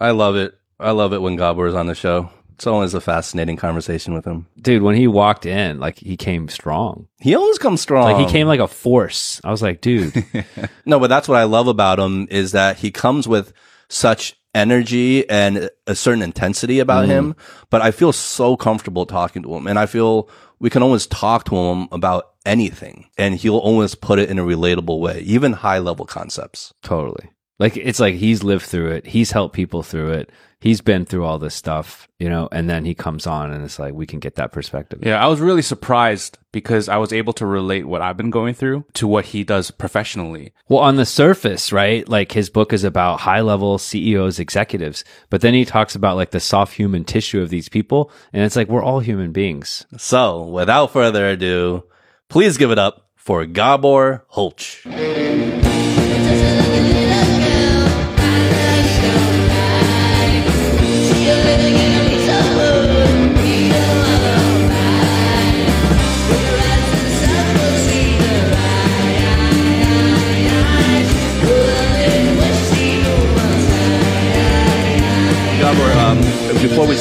I love it. I love it when Gabor is on the show. It's always a fascinating conversation with him. Dude, when he walked in, like he came strong. He always comes strong. Like he came like a force. I was like, dude, No, but that's what I love about him is that he comes with such energy and a certain intensity about mm-hmm. him. But I feel so comfortable talking to him, and I feel we can always talk to him about anything, and he'll always put it in a relatable way, even high level concepts. totally. Like it's like he's lived through it. He's helped people through it. He's been through all this stuff, you know, and then he comes on and it's like we can get that perspective. Yeah, I was really surprised because I was able to relate what I've been going through to what he does professionally. Well, on the surface, right? Like his book is about high level CEOs, executives, but then he talks about like the soft human tissue of these people. And it's like, we're all human beings. So, without further ado, please give it up for Gabor Holch.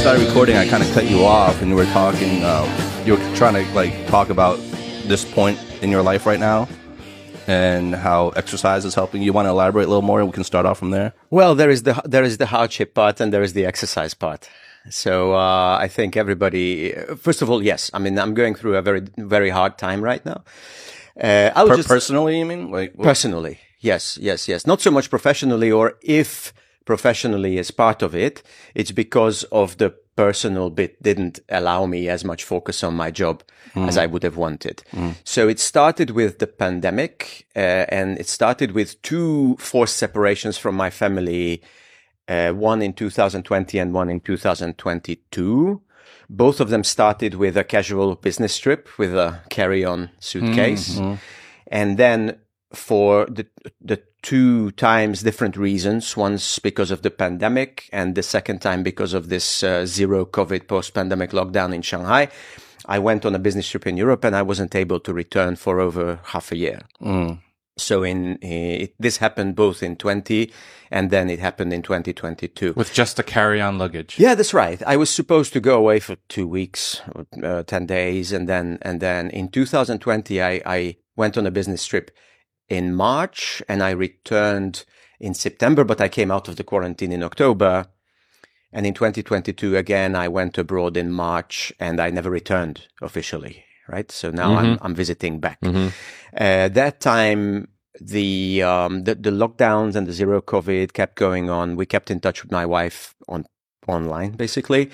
Started recording, I kind of cut you off, and you were talking. Um, you were trying to like talk about this point in your life right now, and how exercise is helping. You want to elaborate a little more? And we can start off from there. Well, there is the there is the hardship part and there is the exercise part. So uh, I think everybody. First of all, yes. I mean, I'm going through a very very hard time right now. Uh, I was Per- just personally, you mean? Like, what- personally, yes, yes, yes. Not so much professionally, or if professionally as part of it, it's because of the personal bit didn't allow me as much focus on my job as I would have wanted. So it started with the pandemic, uh, and it started with two forced separations from my family. Uh, one in 2020 and one in 2022. Both of them started with a casual business trip with a carry-on suitcase. And then for the, the two times different reasons, once because of the pandemic and the second time because of this uh, zero COVID post-pandemic lockdown in Shanghai, I went on a business trip in Europe and I wasn't able to return for over half a year. So in uh, it, this happened both in 20 and then it happened in 2022. With just a carry-on luggage. Yeah, that's right. I was supposed to go away for two weeks, uh, ten days, and then and then in 2020, I, I went on a business trip in March, and I returned in September. But I came out of the quarantine in October, and in 2022 again, I went abroad in March, and I never returned officially. Right, so now I'm I'm visiting back. Uh, that time, the um the, the lockdowns and the zero covid kept going on we kept in touch with my wife on online basically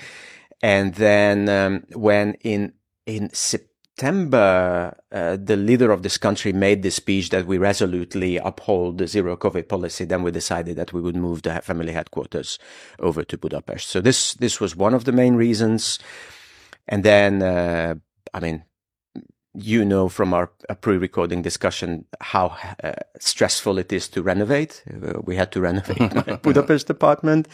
and then um, when in in september uh, the leader of this country made this speech that we resolutely uphold the zero covid policy then we decided that we would move the family headquarters over to budapest so this this was one of the main reasons and then uh, i mean you know from our uh, pre-recording discussion how uh, stressful it is to renovate. Uh, we had to renovate my Budapest apartment.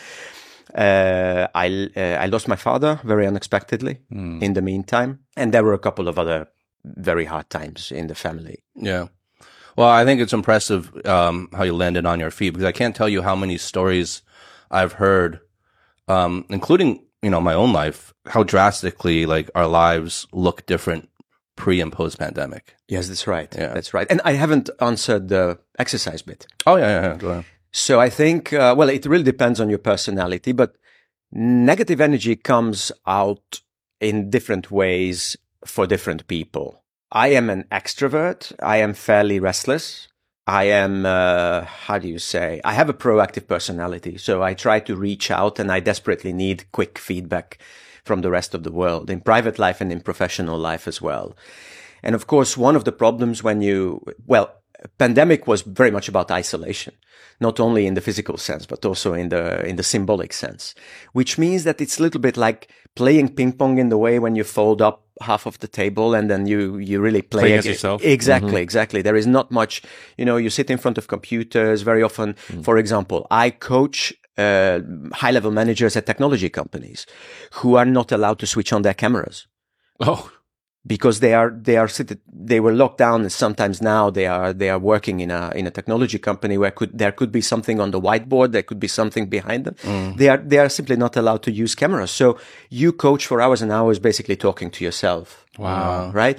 Uh, I uh, I lost my father very unexpectedly. In the meantime, and there were a couple of other very hard times in the family. Yeah. Well, I think it's impressive um, how you landed on your feet because I can't tell you how many stories I've heard, um, including you know my own life, how drastically like our lives look different pre and post pandemic. Yes, that's right. Yeah. That's right. And I haven't answered the exercise bit. Oh yeah, yeah, yeah. So I think, uh, well, it really depends on your personality, but negative energy comes out in different ways for different people. I am an extrovert. I am fairly restless. I am, uh, how do you say? I have a proactive personality. So I try to reach out and I desperately need quick feedback from the rest of the world in private life and in professional life as well. And of course, one of the problems when you, well, pandemic was very much about isolation, not only in the physical sense, but also in the, in the symbolic sense, which means that it's a little bit like playing ping pong in the way when you fold up half of the table and then you, you really play Play as ag- yourself. Exactly, exactly. There is not much, you know, you sit in front of computers very often. For example, I coach uh, high level managers at technology companies who are not allowed to switch on their cameras. Oh, because they are they are they were locked down and sometimes now they are they are working in a in a technology company where could there could be something on the whiteboard there could be something behind them they are they are simply not allowed to use cameras so you coach for hours and hours basically talking to yourself Wow. right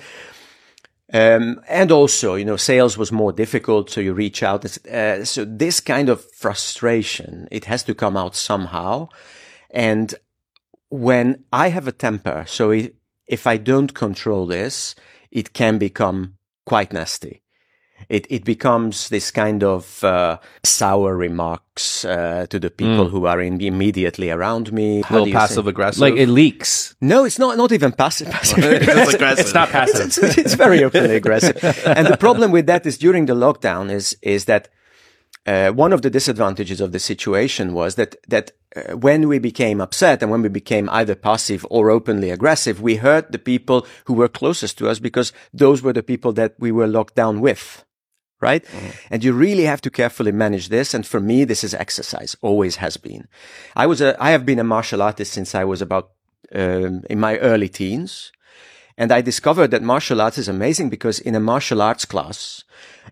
um, and also, you know, sales was more difficult, so you reach out. Uh, so this kind of frustration, it has to come out somehow. And when I have a temper, so it, if I don't control this, it can become quite nasty. It it becomes this kind of uh, sour remarks uh, to the people who are in, immediately around me. A little you say- passive aggressive. Like it leaks. no, it's not not even passive. passive. it's aggressive. It's not passive. it's, it's, it's very openly aggressive. And the problem with that is during the lockdown is, is that, uh, one of the disadvantages of the situation was that, that uh, when we became upset and when we became either passive or openly aggressive, we hurt the people who were closest to us because those were the people that we were locked down with. Right. And you really have to carefully manage this. And for me, this is exercise, always has been. I was a, I have been a martial artist since I was about, um, in my early teens. And I discovered that martial arts is amazing because in a martial arts class,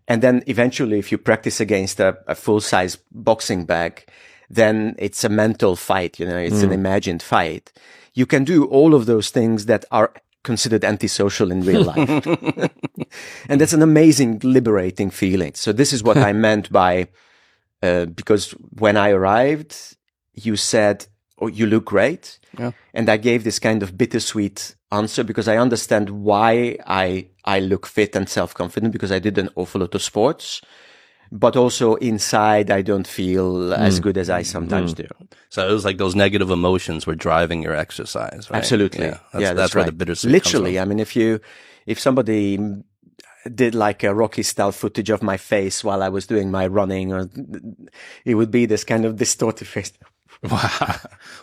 and then eventually if you practice against a, a full size boxing bag, then it's a mental fight, you know, it's an imagined fight. You can do all of those things that are considered antisocial in real life. and that's an amazing, liberating feeling. So this is what I meant by, uh, because when I arrived, you said, Oh, you look great. Yeah. And I gave this kind of bittersweet answer because I understand why I, I look fit and self-confident because I did an awful lot of sports. But also inside, I don't feel mm. as good as I sometimes mm. do. So it was like those negative emotions were driving your exercise, right? Absolutely. Yeah, that's, yeah, that's, that's, where the bittersweet Literally, comes I mean, if you, if somebody did like a Rocky style footage of my face while I was doing my running, or it would be this kind of distorted face. Wow.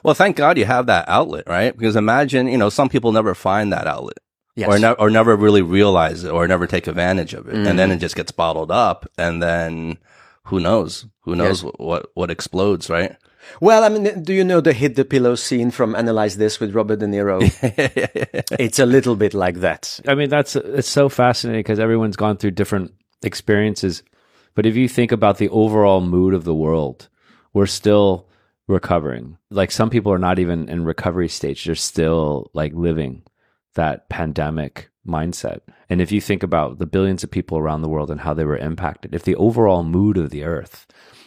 Well, thank God you have that outlet, right? Because imagine, you know, some people never find that outlet. Yes. Or, ne- or never really realize it or never take advantage of it. And Mm. then it just gets bottled up. And then who knows? Who knows Yes. what, what explodes, right? Well, I mean, do you know the hit the pillow scene from Analyze This with Robert De Niro? it's a little bit like that. I mean, that's it's so fascinating because everyone's gone through different experiences. But if you think about the overall mood of the world, we're still recovering. Like some people are not even in recovery stage; they're still like living that pandemic mindset. And if you think about the billions of people around the world and how they were impacted, if the overall mood of the earth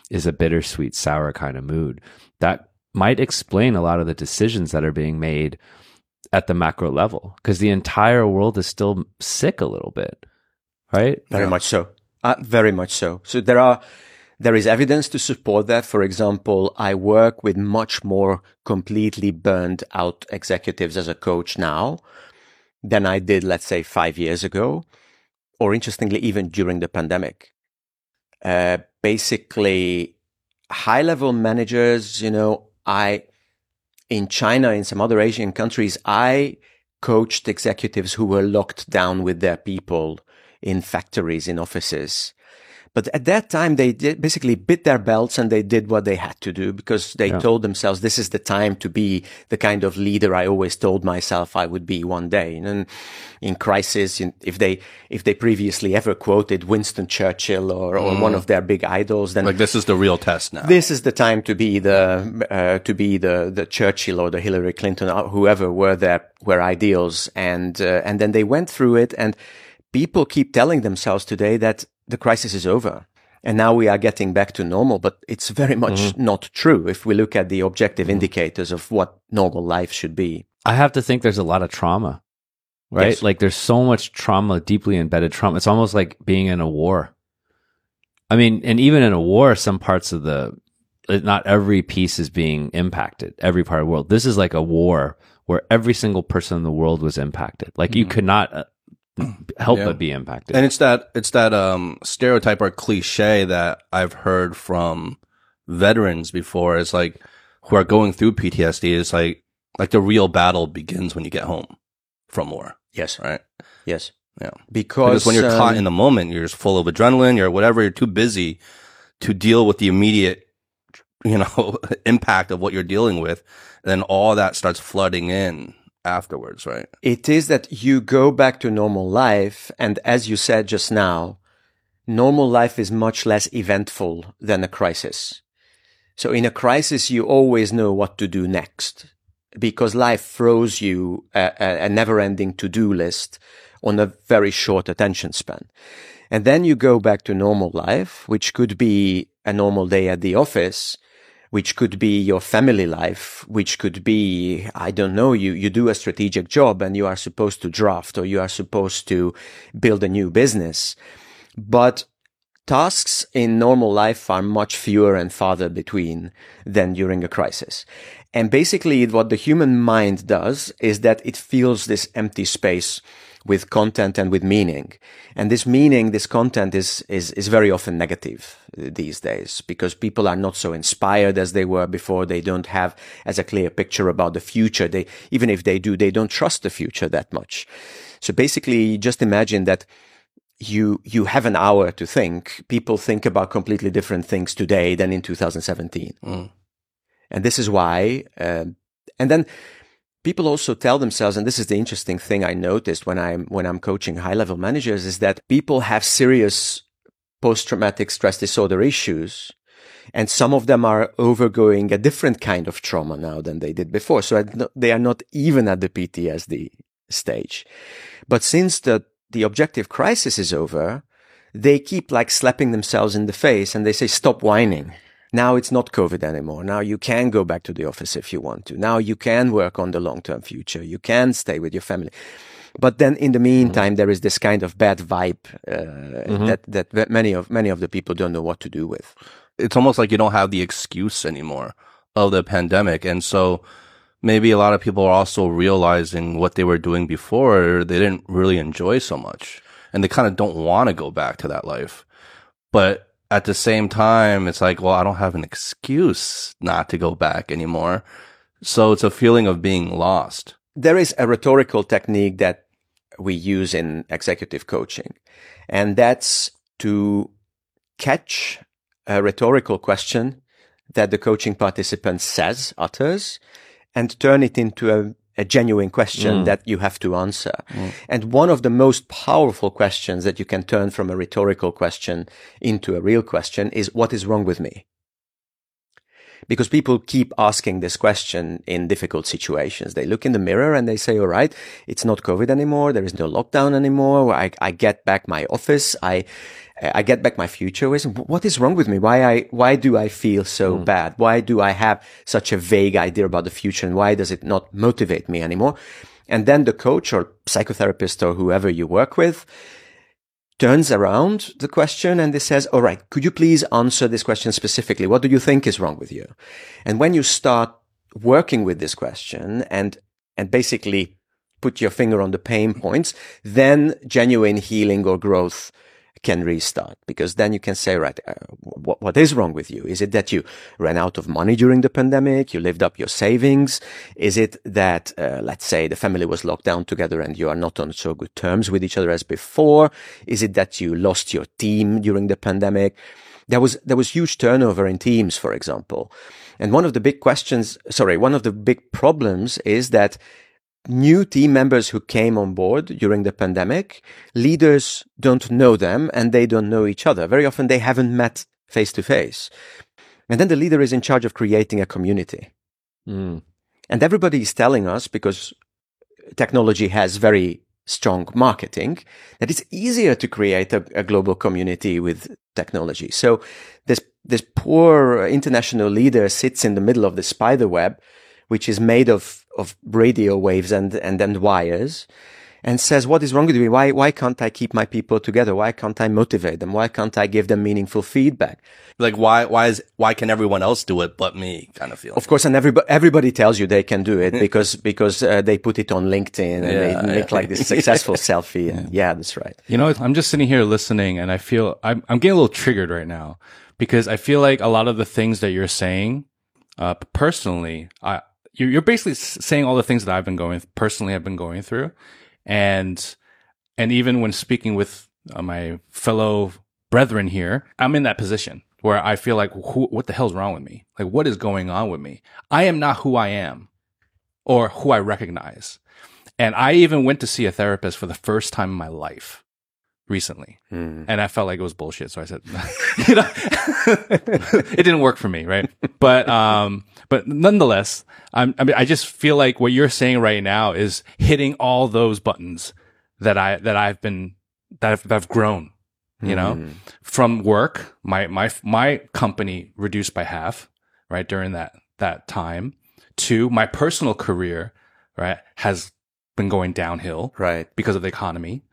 is a bittersweet, sour kind of mood, that might explain a lot of the decisions that are being made at the macro level because the entire world is still sick a little bit, right? Very much so. Uh, very much so. So there are, there is evidence to support that. For example, I work with much more completely burned out executives as a coach now than I did, let's say, five years ago, or interestingly, even during the pandemic. Uh, basically, high level managers, you know, I, in China, in some other Asian countries, I coached executives who were locked down with their people in factories, in offices. But at that time, they basically bit their belts and they did what they had to do because they Yeah. told themselves, this is the time to be the kind of leader I always told myself I would be one day. And in crisis, in- if they, if they previously ever quoted Winston Churchill or, or one of their big idols, then Like this is the real test now. this is the time to be the uh, to be the the Churchill or the Hillary Clinton or whoever were their were ideals and uh, and then they went through it and people keep telling themselves today that the crisis is over and now we are getting back to normal but it's very much mm-hmm. not true if we look at the objective mm-hmm. indicators of what normal life should be I have to think there's a lot of trauma, right? Yes. Like there's so much trauma, deeply embedded trauma. It's almost like being in a war. I mean, and even in a war, some parts of the, not every piece is being impacted, every part of the world. This is like a war where every single person in the world was impacted. Like you mm-hmm. could not uh, help Yeah. but be impacted. And it's that it's that um stereotype or cliche that I've heard from veterans before. It's like who are going through PTSD. It's like like the real battle begins when you get home from war, yes right? yes Yeah. because, Because when you're caught um, in the moment, you're just full of adrenaline, you're whatever, you're too busy to deal with the immediate, you know, impact of what you're dealing with. Then all that starts flooding in afterwards, right? It is that you go back to normal life. And as you said just now, normal life is much less eventful than a crisis. So in a crisis, you always know what to do next because life throws you a, a never ending to do list on a very short attention span. And then you go back to normal life, which could be a normal day at the office, which could be your family life, which could be, I don't know, you, you do a strategic job and you are supposed to draft or you are supposed to build a new business. But tasks in normal life are much fewer and farther between than during a crisis. And basically what the human mind does is that it fills this empty space with content and with meaning. And this meaning, this content is, is, is very often negative these days because people are not so inspired as they were before. They don't have as a clear picture about the future. They, even if they do, they don't trust the future that much. So basically just imagine that you, you have an hour to think. People think about completely different things today than in 2017. Mm. And this is why, uh, and then people also tell themselves, and this is the interesting thing I noticed when I'm, when I'm coaching high level managers is that people have serious post traumatic stress disorder issues. And some of them are overgoing a different kind of trauma now than they did before. So they are not even at the PTSD stage. But since the, the objective crisis is over, they keep like slapping themselves in the face and they say, stop whining. Now it's not COVID anymore. Now you can go back to the office if you want to. Now you can work on the long term future. You can stay with your family. But then in the meantime, mm-hmm. there is this kind of bad vibe uh, mm-hmm. that, that many of many of the people don't know what to do with. It's almost like you don't have the excuse anymore of the pandemic, and so maybe a lot of people are also realizing what they were doing before they didn't really enjoy so much, and they kind of don't want to go back to that life. But at the same time, it's like, well, I don't have an excuse not to go back anymore. So it's a feeling of being lost. There is a rhetorical technique that we use in executive coaching, and that's to catch a rhetorical question that the coaching participant says, utters, and turn it into a a genuine question mm. that you have to answer. Mm. And one of the most powerful questions that you can turn from a rhetorical question into a real question is, what is wrong with me? Because people keep asking this question in difficult situations. They look in the mirror and they say, all right, it's not COVID anymore. There is no lockdown anymore. I, I get back my office. I, I get back my future with what is wrong with me? Why I, why do I feel so mm. bad? Why do I have such a vague idea about the future? And why does it not motivate me anymore? And then the coach or psychotherapist or whoever you work with turns around the question and they says, all right, could you please answer this question specifically? What do you think is wrong with you? And when you start working with this question and, and basically put your finger on the pain points, then genuine healing or growth can restart because then you can say, right, uh, what, what is wrong with you? Is it that you ran out of money during the pandemic? You lived up your savings? Is it that, uh, let's say the family was locked down together and you are not on so good terms with each other as before? Is it that you lost your team during the pandemic? There was, there was huge turnover in teams, for example. And one of the big questions, sorry, one of the big problems is that new team members who came on board during the pandemic, leaders don't know them and they don't know each other. Very often they haven't met face to face. And then the leader is in charge of creating a community. Mm. And everybody is telling us because technology has very strong marketing that it's easier to create a, a global community with technology. So this, this poor international leader sits in the middle of the spider web which is made of, of radio waves and, and, and wires and says, what is wrong with me? Why, why can't I keep my people together? Why can't I motivate them? Why can't I give them meaningful feedback? Like, why, why is, why can everyone else do it but me kind of feel? Of course. And everybody, everybody tells you they can do it because, because, uh, they put it on LinkedIn and yeah, they make yeah. like this successful selfie. And yeah. yeah, that's right. You know, I'm just sitting here listening and I feel, I'm, I'm getting a little triggered right now because I feel like a lot of the things that you're saying, uh, personally, I, you're basically saying all the things that I've been going personally, I've been going through, and and even when speaking with uh, my fellow brethren here, I'm in that position where I feel like, who, what the hell's wrong with me? Like, what is going on with me? I am not who I am. or who I recognize. And I even went to see a therapist for the first time in my life recently. Mm. And I felt like it was bullshit. So I said, you know, it didn't work for me. Right. But, um, but nonetheless, I'm, I mean, I just feel like what you're saying right now is hitting all those buttons that I, that I've been, that I've, that I've grown, you know, Mm. from work. My, my, my company reduced by half, right. During that, that time to my personal career, right, has been going downhill Right. because of the economy.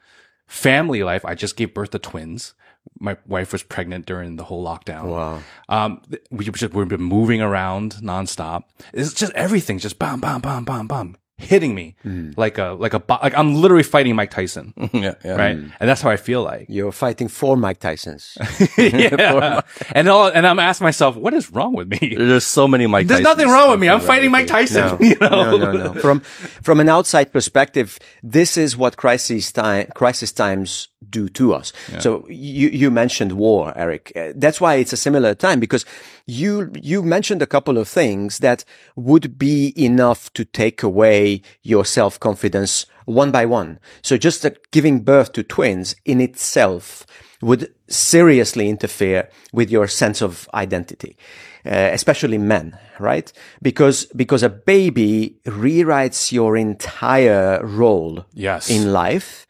Family life, I just gave birth to twins. My wife was pregnant during the whole lockdown. Wow. Um, we just we've been moving around nonstop. It's just everything, just bam, bam, bam, bam, bam, hitting me mm. like a like a like I'm literally fighting Mike Tyson, yeah, yeah. right? Mm. And that's how I feel like. You're fighting for Mike Tyson's. yeah, and all, and I'm asking myself, what is wrong with me? There's so many Mike. There's Tysons nothing wrong with me. I'm fighting Mike. Tyson. No, you know? no, no, no. From from an outside perspective, this is what crisis time crisis times do to us. So you you mentioned war, Eric. Uh, that's why it's a similar time because you you mentioned a couple of things that would be enough to take away your self confidence one by one. So just giving birth to twins in itself would seriously interfere with your sense of identity, uh, especially men, right? Because because a baby rewrites your entire role Yes. in life.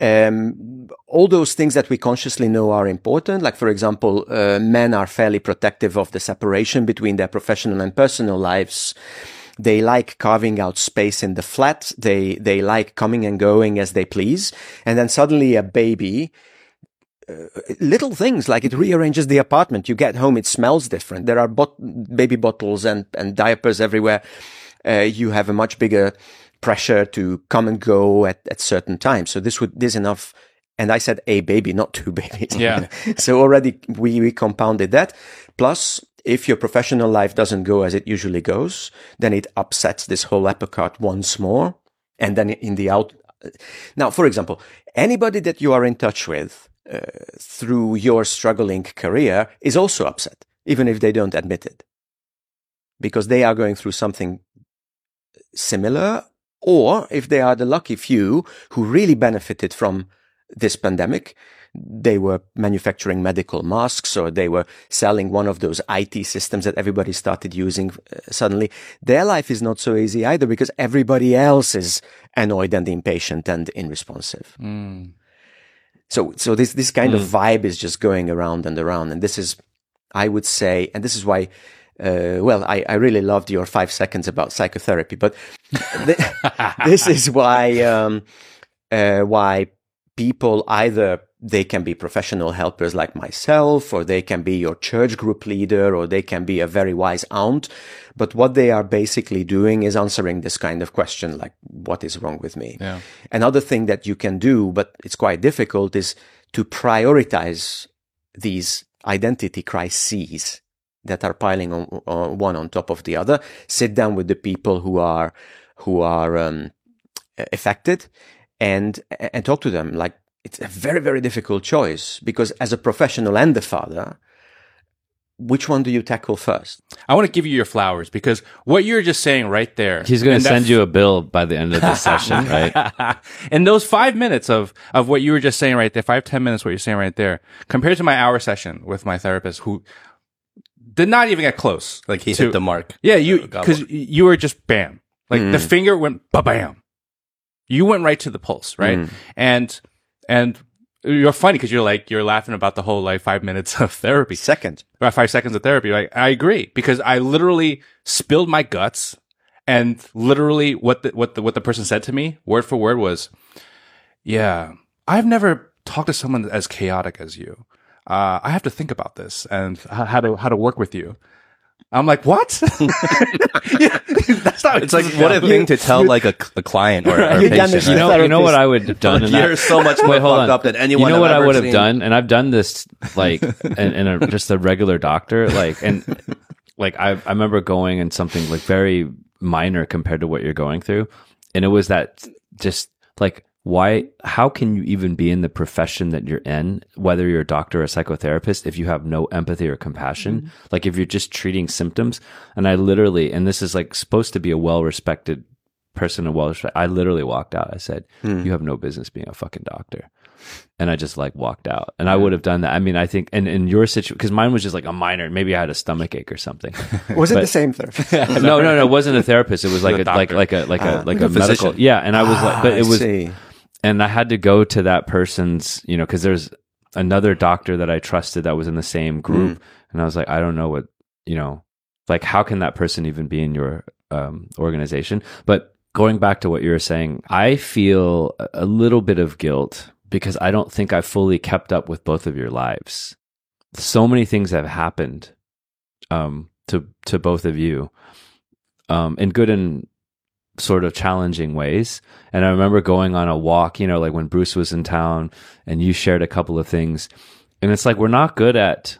Um, all those things that we consciously know are important, like for example, uh, men are fairly protective of the separation between their professional and personal lives. They like carving out space in the flat. They they like coming and going as they please. And then suddenly a baby little things like it rearranges the apartment. You get home, it smells different. There are bot- baby bottles and, and diapers everywhere. Uh, you have a much bigger pressure to come and go at, at certain times. So this would, this enough. And I said a baby, not two babies. Yeah. so already we, we compounded that. Plus, if your professional life doesn't go as it usually goes, then it upsets this whole cart once more. And then in the out, now, for example, anybody that you are in touch with uh, through your struggling career is also upset, even if they don't admit it, because they are going through something similar, or if they are the lucky few who really benefited from this pandemic. They were manufacturing medical masks or they were selling one of those IT systems that everybody started using uh, suddenly. Their life is not so easy either because everybody else is annoyed and impatient and irresponsive. Mm. So, so this, this kind of vibe is just going around and around. And this is, I would say, and this is why, uh, well, I, I really loved your five seconds about psychotherapy, but th- this is why, um, uh, why people either they can be professional helpers like myself, or they can be your church group leader, or they can be a very wise aunt. But what they are basically doing is answering this kind of question, like, what is wrong with me? Yeah. Another thing that you can do, but it's quite difficult, is to prioritize these identity crises that are piling on, on one on top of the other. Sit down with the people who are who are um, affected, and and talk to them. Like it's a very very difficult choice because as a professional and a father, which one do you tackle first? I want to give you your flowers because what you're just saying right there. He's going to that send you a bill by the end of the session, right? and those five minutes of, of what you were just saying right there, five, ten minutes, what you're saying right there, compared to my hour session with my therapist who did not even get close. Like he to- hit the mark. Yeah, you, uh, God cause you were just bam. Like the mm. finger went ba bam. You went right to the pulse, right? Mm. And, and you're funny because you're like, you're laughing about the whole like five minutes of therapy Second, about five seconds of therapy. Like, I agree because I literally spilled my guts and literally what the, what the, what the person said to me word for word was, yeah, I've never talked to someone as chaotic as you. Uh, I have to think about this and how to, how to work with you. I'm like, what? yeah, that's not, It's like what a thing to tell like a, a client or, or a patient. damaged You know, you know what I would have done. You're so much more Wait, hold fucked on. up than anyone You know I've what I would have done, and I've done this like in, in a, just a regular doctor, like and like I I remember going in something like very minor compared to what you're going through, and it was that just like why how can you even be in the profession that you're in whether you're a doctor or a psychotherapist if you have no empathy or compassion like if you're just treating symptoms and i literally and this is like supposed to be a well respected person and well respected i literally walked out i said you have no business being a fucking doctor and I just like walked out. And I would have done that. I mean, I think, and in your situation, because mine was just like a minor, maybe I had a stomach ache or something. Was it the same therapist? no, no, no, it wasn't a therapist. It was like a, a like doctor. like a like a Ah. like Like a, a medical. Yeah, and I was like, but Ah, it I was, see. And I had to go to that person's, you know, because there's another doctor that I trusted that was in the same group, and I was like, I don't know what, you know, like how can that person even be in your um, organization? But going back to what you were saying, I feel a- a little bit of guilt because I don't think I fully kept up with both of your lives. So many things have happened um, to to both of you, um, in good and sort of challenging ways. And I remember going on a walk, you know, like when Bruce was in town and you shared a couple of things. And it's like we're not good at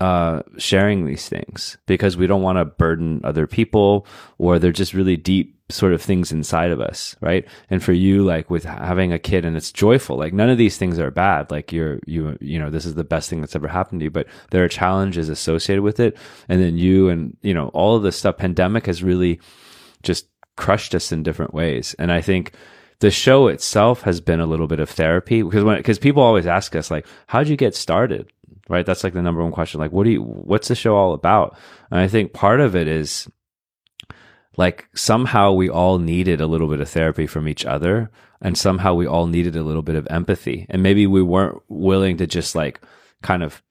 uh, sharing these things because we don't want to burden other people or they're just really deep sort of things inside of us, right? And for you, like with having a kid and it's joyful, like none of these things are bad. Like you're, you, you know, this is the best thing that's ever happened to you, but there are challenges associated with it. And then you and, you know, all of this stuff, pandemic has really just crushed us in different ways. And I think the show itself has been a little bit of therapy because when, because people always ask us like, how'd you get started? Right. That's like the number one question. Like, what do you, what's the show all about? And I think part of it is like somehow we all needed a little bit of therapy from each other and somehow we all needed a little bit of empathy and maybe we weren't willing to just like kind of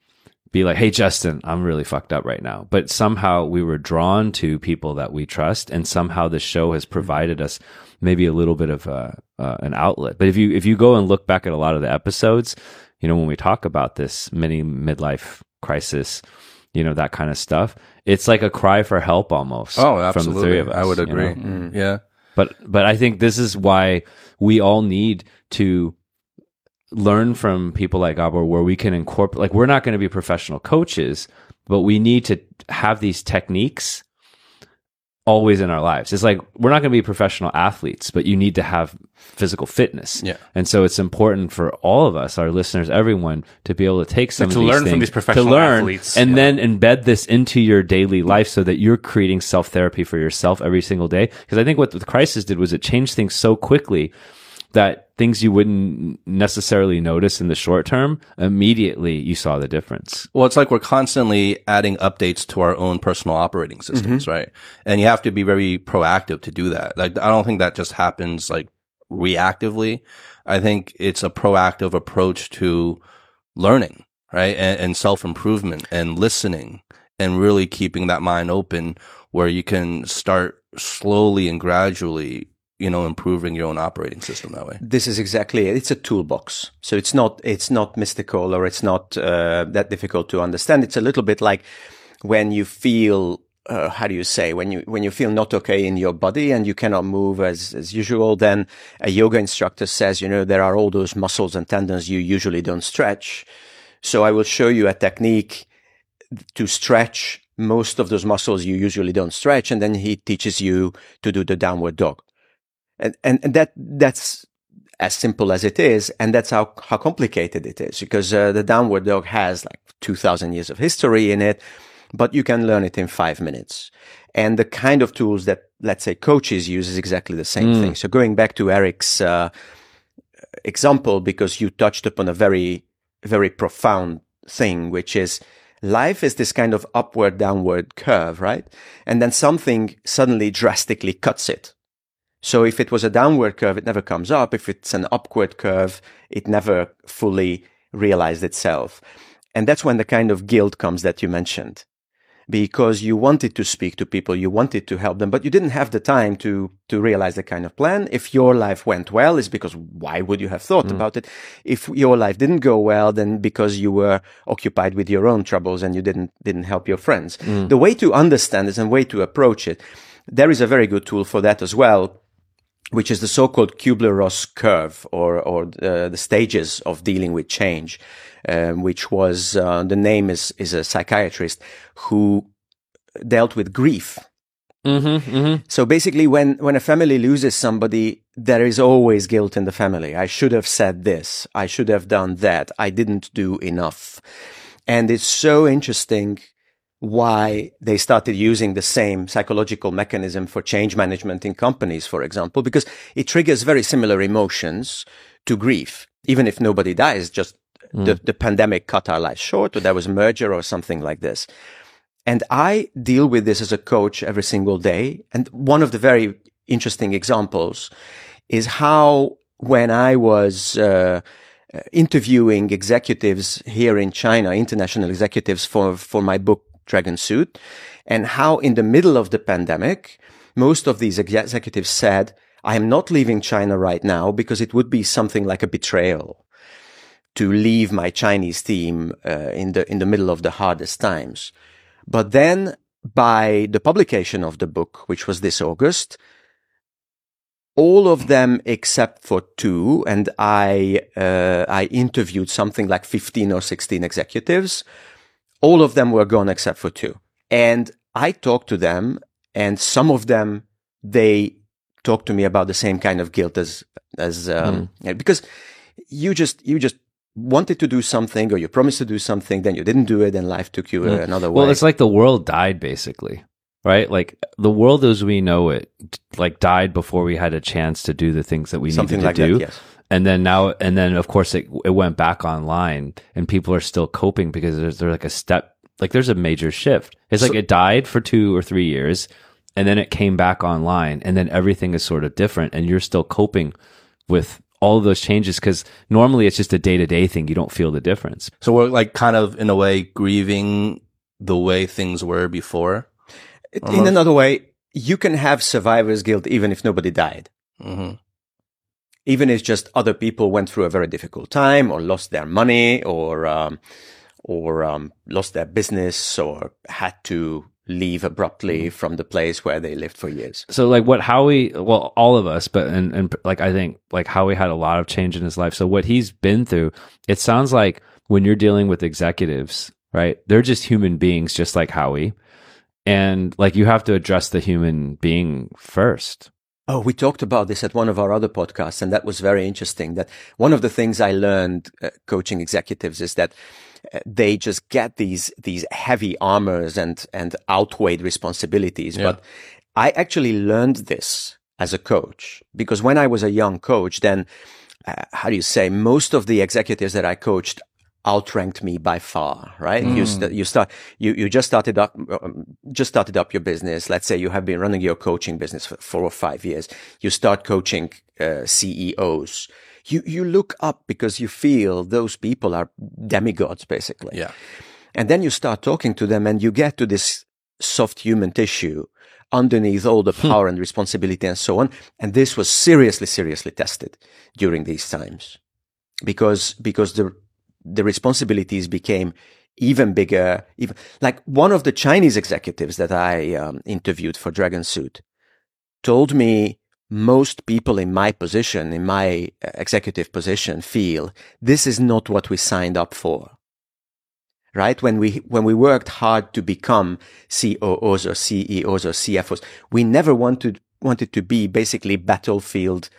be like hey justin i'm really fucked up right now but somehow we were drawn to people that we trust and somehow the show has provided us maybe a little bit of uh, uh, an outlet but if you if you go and look back at a lot of the episodes you know when we talk about this mini midlife crisis you know that kind of stuff it's like a cry for help almost Oh, from absolutely. the three of us I would you agree. know? Yeah. but but I think this is why we all need to learn from people like Gabor where we can incorporate like we're not going to be professional coaches but we need to have these techniques always in our lives it's like we're not going to be professional athletes but you need to have physical fitness Yeah. and so it's important for all of us our listeners everyone to be able to take some of to these learn from these professional to learn athletes. and Yeah. then embed this into your daily life so that you're creating self therapy for yourself every single day. Because I think what the crisis did was it changed things so quickly that things you wouldn't necessarily notice in the short term, immediately you saw the difference. Well, it's like we're constantly adding updates to our own personal operating systems, mm-hmm. right? And you have to be very proactive to do that. Like, I don't think that just happens like reactively. I think it's a proactive approach to learning, right? And, and self improvement and listening and really keeping that mind open where you can start slowly and gradually, you know, improving your own operating system that way. This is exactly it. It's a toolbox. So it's not, it's not mystical or it's not uh, that difficult to understand. It's a little bit like when you feel, uh, how do you say, when you, when you feel not okay in your body and you cannot move as, as usual, then a yoga instructor says, you know, there are all those muscles and tendons you usually don't stretch. So I will show you a technique to stretch most of those muscles you usually don't stretch. And then he teaches you to do the downward dog. And, and, and that, that's as simple as it is. And that's how, how complicated it is because uh, the downward dog has like 2000 years of history in it, but you can learn it in five minutes. And the kind of tools that, let's say, coaches use is exactly the same thing. So going back to Eric's, uh, example, because you touched upon a very, very profound thing, which is life is this kind of upward, downward curve, right? And then something suddenly drastically cuts it. So if it was a downward curve, it never comes up. If it's an upward curve, it never fully realized itself. And that's when the kind of guilt comes that you mentioned. Because you wanted to speak to people, you wanted to help them, but you didn't have the time to, to realize the kind of plan. If your life went well, it's because why would you have thought hmm. about it? If your life didn't go well, then because you were occupied with your own troubles and you didn't, didn't help your friends. Hmm. The way to understand this and way to approach it, there is a very good tool for that as well which is the so-called Kubler-Ross curve, or or uh, the stages of dealing with change, um, which was uh, the name is is a psychiatrist who dealt with grief Mm-hmm, mm-hmm. So basically, when, when a family loses somebody, there is always guilt in the family. I should have said this. I should have done that. I didn't do enough. And it's so interesting why they started using the same psychological mechanism for change management in companies, for example, because it triggers very similar emotions to grief. Even if nobody dies, just the, the pandemic cut our lives short or there was a merger or something like this. And I deal with this as a coach every single day. And one of the very interesting examples is how when I was uh, interviewing executives here in China, international executives for, for my book, Dragon Suit, and how in the middle of the pandemic, most of these executives said, I am not leaving China right now because it would be something like a betrayal to leave my Chinese team uh, in the in the middle of the hardest times. But then by the publication of the book, which was this August, all of them except for two, and I uh, I interviewed something like fifteen or sixteen executives. All of them were gone except for two, and I talked to them, and some of them they talked to me about the same kind of guilt as as um, Hmm. because you just you just wanted to do something or you promised to do something, then you didn't do it, and life took you Mm. another way. Well, it's like the world died basically, right? Like the world as we know it, like died before we had a chance to do the things that we something needed like to do. that. Yes. And then now, and then of course it it went back online, and people are still coping because there's there's like a step, like there's a major shift. It's like it died for two or three years, and then it came back online, and then everything is sort of different, and you're still coping with all of those changes because normally it's just a day to day thing. You don't feel the difference. So we're like kind of in a way grieving the way things were before. In another way, you can have survivor's guilt even if nobody died. hmm even if just other people went through a very difficult time or lost their money or um, or um, lost their business or had to leave abruptly from the place where they lived for years. so like what Howie, well, all of us, but and and like I think like Howie had a lot of change in his life. So what he's been through, it sounds like when you're dealing with executives, right? They're just human beings, just like Howie, and like you have to address the human being first. Oh, we talked about this at one of our other podcasts, and that was very interesting. That one of the things I learned uh, coaching executives is that uh, they just get these these heavy armors and and outweighed responsibilities. Yeah. But I actually learned this as a coach because when I was a young coach, then uh, how do you say most of the executives that I coached outranked me by far right? You st- you start you you just started up um, just started up your business. Let's say you have been running your coaching business for 4 or 5 years. You start coaching uh, CEOs you you look up because you feel those people are demigods basically. Yeah. and then you start talking to them and you get to this soft human tissue underneath all the power and responsibility and so on. And this was seriously, seriously tested during these times. Because, because the, the responsibilities became even bigger. Even like one of the Chinese executives that I um, interviewed for Dragon Suit told me most people in my position, in my uh, executive position feel this is not what we signed up for right? When we, when we worked hard to become COOs or CEOs or CFOs, we never wanted, wanted to be basically battlefield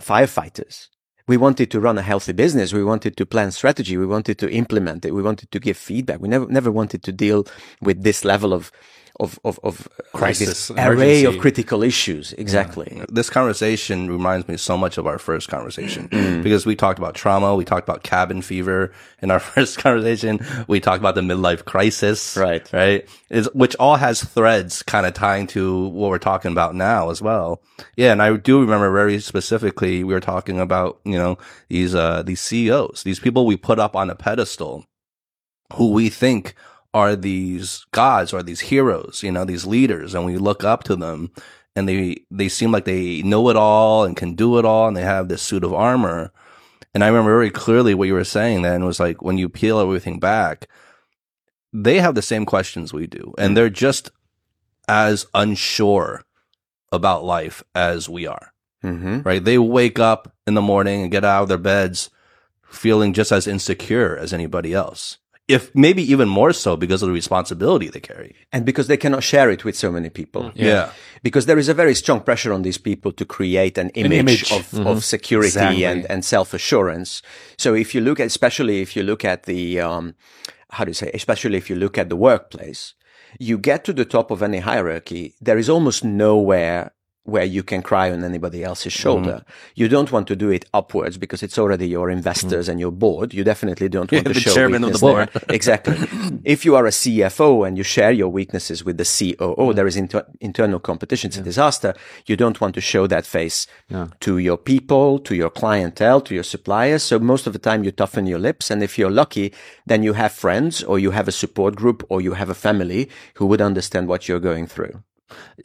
firefighters. We wanted to run a healthy business. We wanted to plan strategy. We wanted to implement it. We wanted to give feedback. We never, never wanted to deal with this level of, of, of, of like this Crisis, array of critical issues. Exactly. This conversation reminds me so much of our first conversation because we talked about trauma, we talked about cabin fever in our first conversation, we talked about the midlife crisis, Right. Right, is which all has threads kind of tying to what we're talking about now as well. Yeah, and I do remember very specifically we were talking about you know these uh these CEOs, these people we put up on a pedestal, who we think are these gods or these heroes, you know, these leaders, and we look up to them and they they seem like they know it all and can do it all and they have this suit of armor. And I remember very clearly what you were saying then was like when you peel everything back, they have the same questions we do. And they're just as unsure about life as we are. Mm-hmm. Right? They wake up in the morning and get out of their beds feeling just as insecure as anybody else. If maybe even more so because of the responsibility they carry. and because they cannot share it with so many people. Yeah. Because there is a very strong pressure on these people to create an image, image. of, of security Exactly. and, and self assurance. So if you look at, especially if you look at the, um, how do you say, especially if you look at the workplace, you get to the top of any hierarchy, there is almost nowhere where you can cry on anybody else's mm-hmm. shoulder. You don't want to do it upwards because it's already your investors mm-hmm. and your board. You definitely don't want to the show chairman of the board. exactly. if you are a CFO and you share your weaknesses with the COO, mm. there is inter- internal competition. It's a disaster. You don't want to show that face to your people, to your clientele, to your suppliers. So most of the time you toughen your lips. And if you're lucky, then you have friends or you have a support group or you have a family who would understand what you're going through.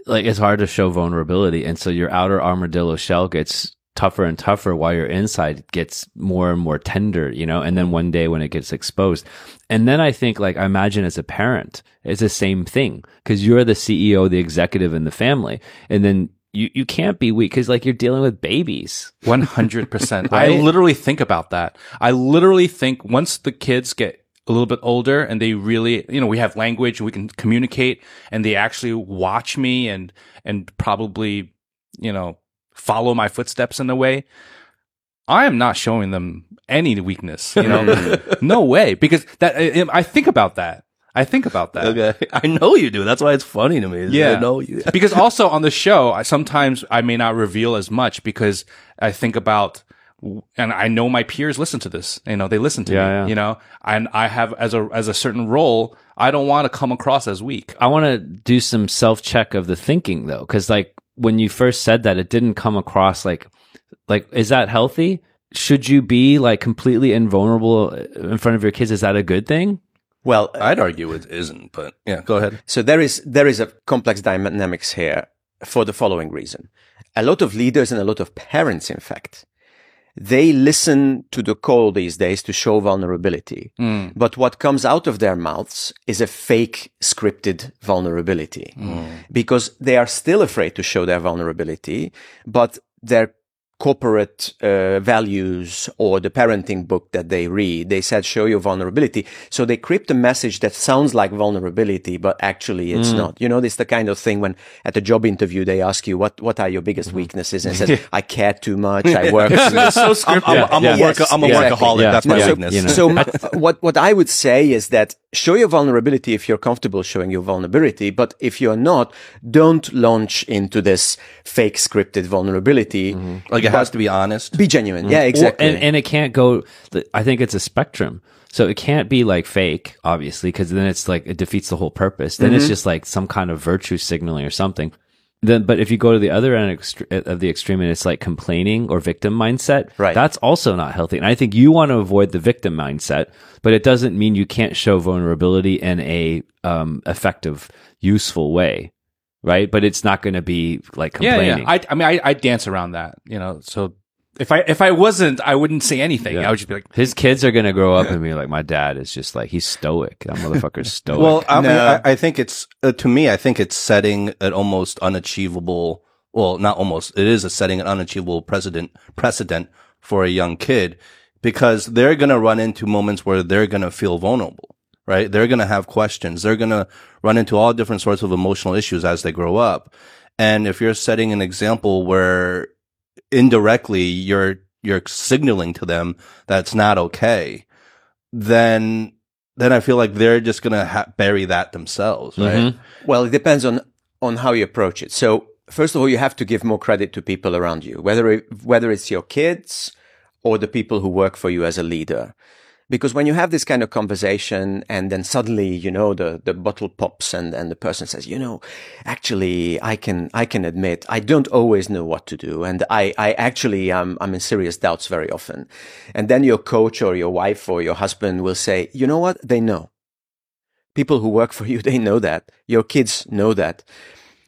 Like it's hard to show vulnerability and so your outer armadillo shell gets tougher and tougher while your inside gets more and more tender you know and then one day when it gets exposed and then i think like i imagine as a parent it's the same thing because you're the ceo the executive in the family and then you, you can't be weak because like you're dealing with babies 100%. I literally think about that. I literally think once the kids get a little bit older and they really, you know, we have language, we can communicate and they actually watch me and, and probably, you know, follow my footsteps in a way. I am not showing them any weakness, you know, mm. no way. Because that, I, I think about that. I think about that. Okay. I know you do. That's why it's funny to me. Yeah. I know you. because also on the show, I, sometimes I may not reveal as much because I think about, and I know my peers listen to this. You know, they listen to Yeah, me. yeah. You know, and I have as a as a certain role, I don't want to come across as weak. I want to do some self check of the thinking though, because like when you first said that, it didn't come across like, like, is that healthy? Should you be like completely invulnerable uh, in front of your kids? Is that a good thing? Well, I'd uh, argue it isn't, but yeah, go ahead. So there is there is a complex dynamics here for the following reason. A lot of leaders and a lot of parents, in fact, they listen to the call these days to show vulnerability. Hmm. But what comes out of their mouths is a fake scripted vulnerability. Hmm. Because they are still afraid to show their vulnerability, but their corporate uh, values or the parenting book that they read, they said show your vulnerability. So they crypt a message that sounds like vulnerability, but actually it's mm. not. You know, this the kind of thing when at a job interview they ask you what what are your biggest mm-hmm. weaknesses, and said I care too much, I work. so scripted. I'm, I'm, Yeah. a, worka- I'm a Yes, workaholic. Yeah. That's my weakness. You know. So my, uh, what what I would say is that show your vulnerability if you're comfortable showing your vulnerability, but if you're not, don't launch into this fake scripted vulnerability. Mm-hmm. like it has to be honest. Be genuine. Yeah, exactly. and, and it can't go, I think it's a spectrum. So it can't be like fake, obviously, because then it's like, it defeats the whole purpose. Then Mm-hmm. it's just like some kind of virtue signaling or something. Then, but if you go to the other end of the extreme and it's like complaining or victim mindset, Right. that's also not healthy. And I think you want to avoid the victim mindset, but it doesn't mean you can't show vulnerability in a um, effective, useful way, right? But it's not going to be like Yeah, complaining. yeah. I, I mean, I, I dance around that. You know, so if I if I wasn't, I wouldn't say anything. Yeah. I would just be like, His kids are gonna grow up and be like, my dad is just like he's stoic. That motherfucker's stoic. Well, I, mean, No. I, I think it's uh, to me. I think it's setting an almost unachievable. Well, not almost. It is a setting an unachievable precedent precedent for a young kid because they're going to run into moments where they're going to feel vulnerable. Right? They're going to have questions. They're going to run into all different sorts of emotional issues as they grow up. And if you're setting an example where indirectly you're you're signaling to them that's not okay, then then I feel like they're just gonna ha- bury that themselves, right? Mhm. Well, it depends on on how you approach it. So, first of all, you have to give more credit to people around you, whether it, whether it's your kids or the people who work for you as a leader. Because when you have this kind of conversation and then suddenly, you know, the, the bottle pops and, and the person says, you know, actually, I can, I can admit I don't always know what to do. And I, I actually, um, I'm in serious doubts very often. And then your coach or your wife or your husband will say, you know what? They know people who work for you, they know that. Your kids know that.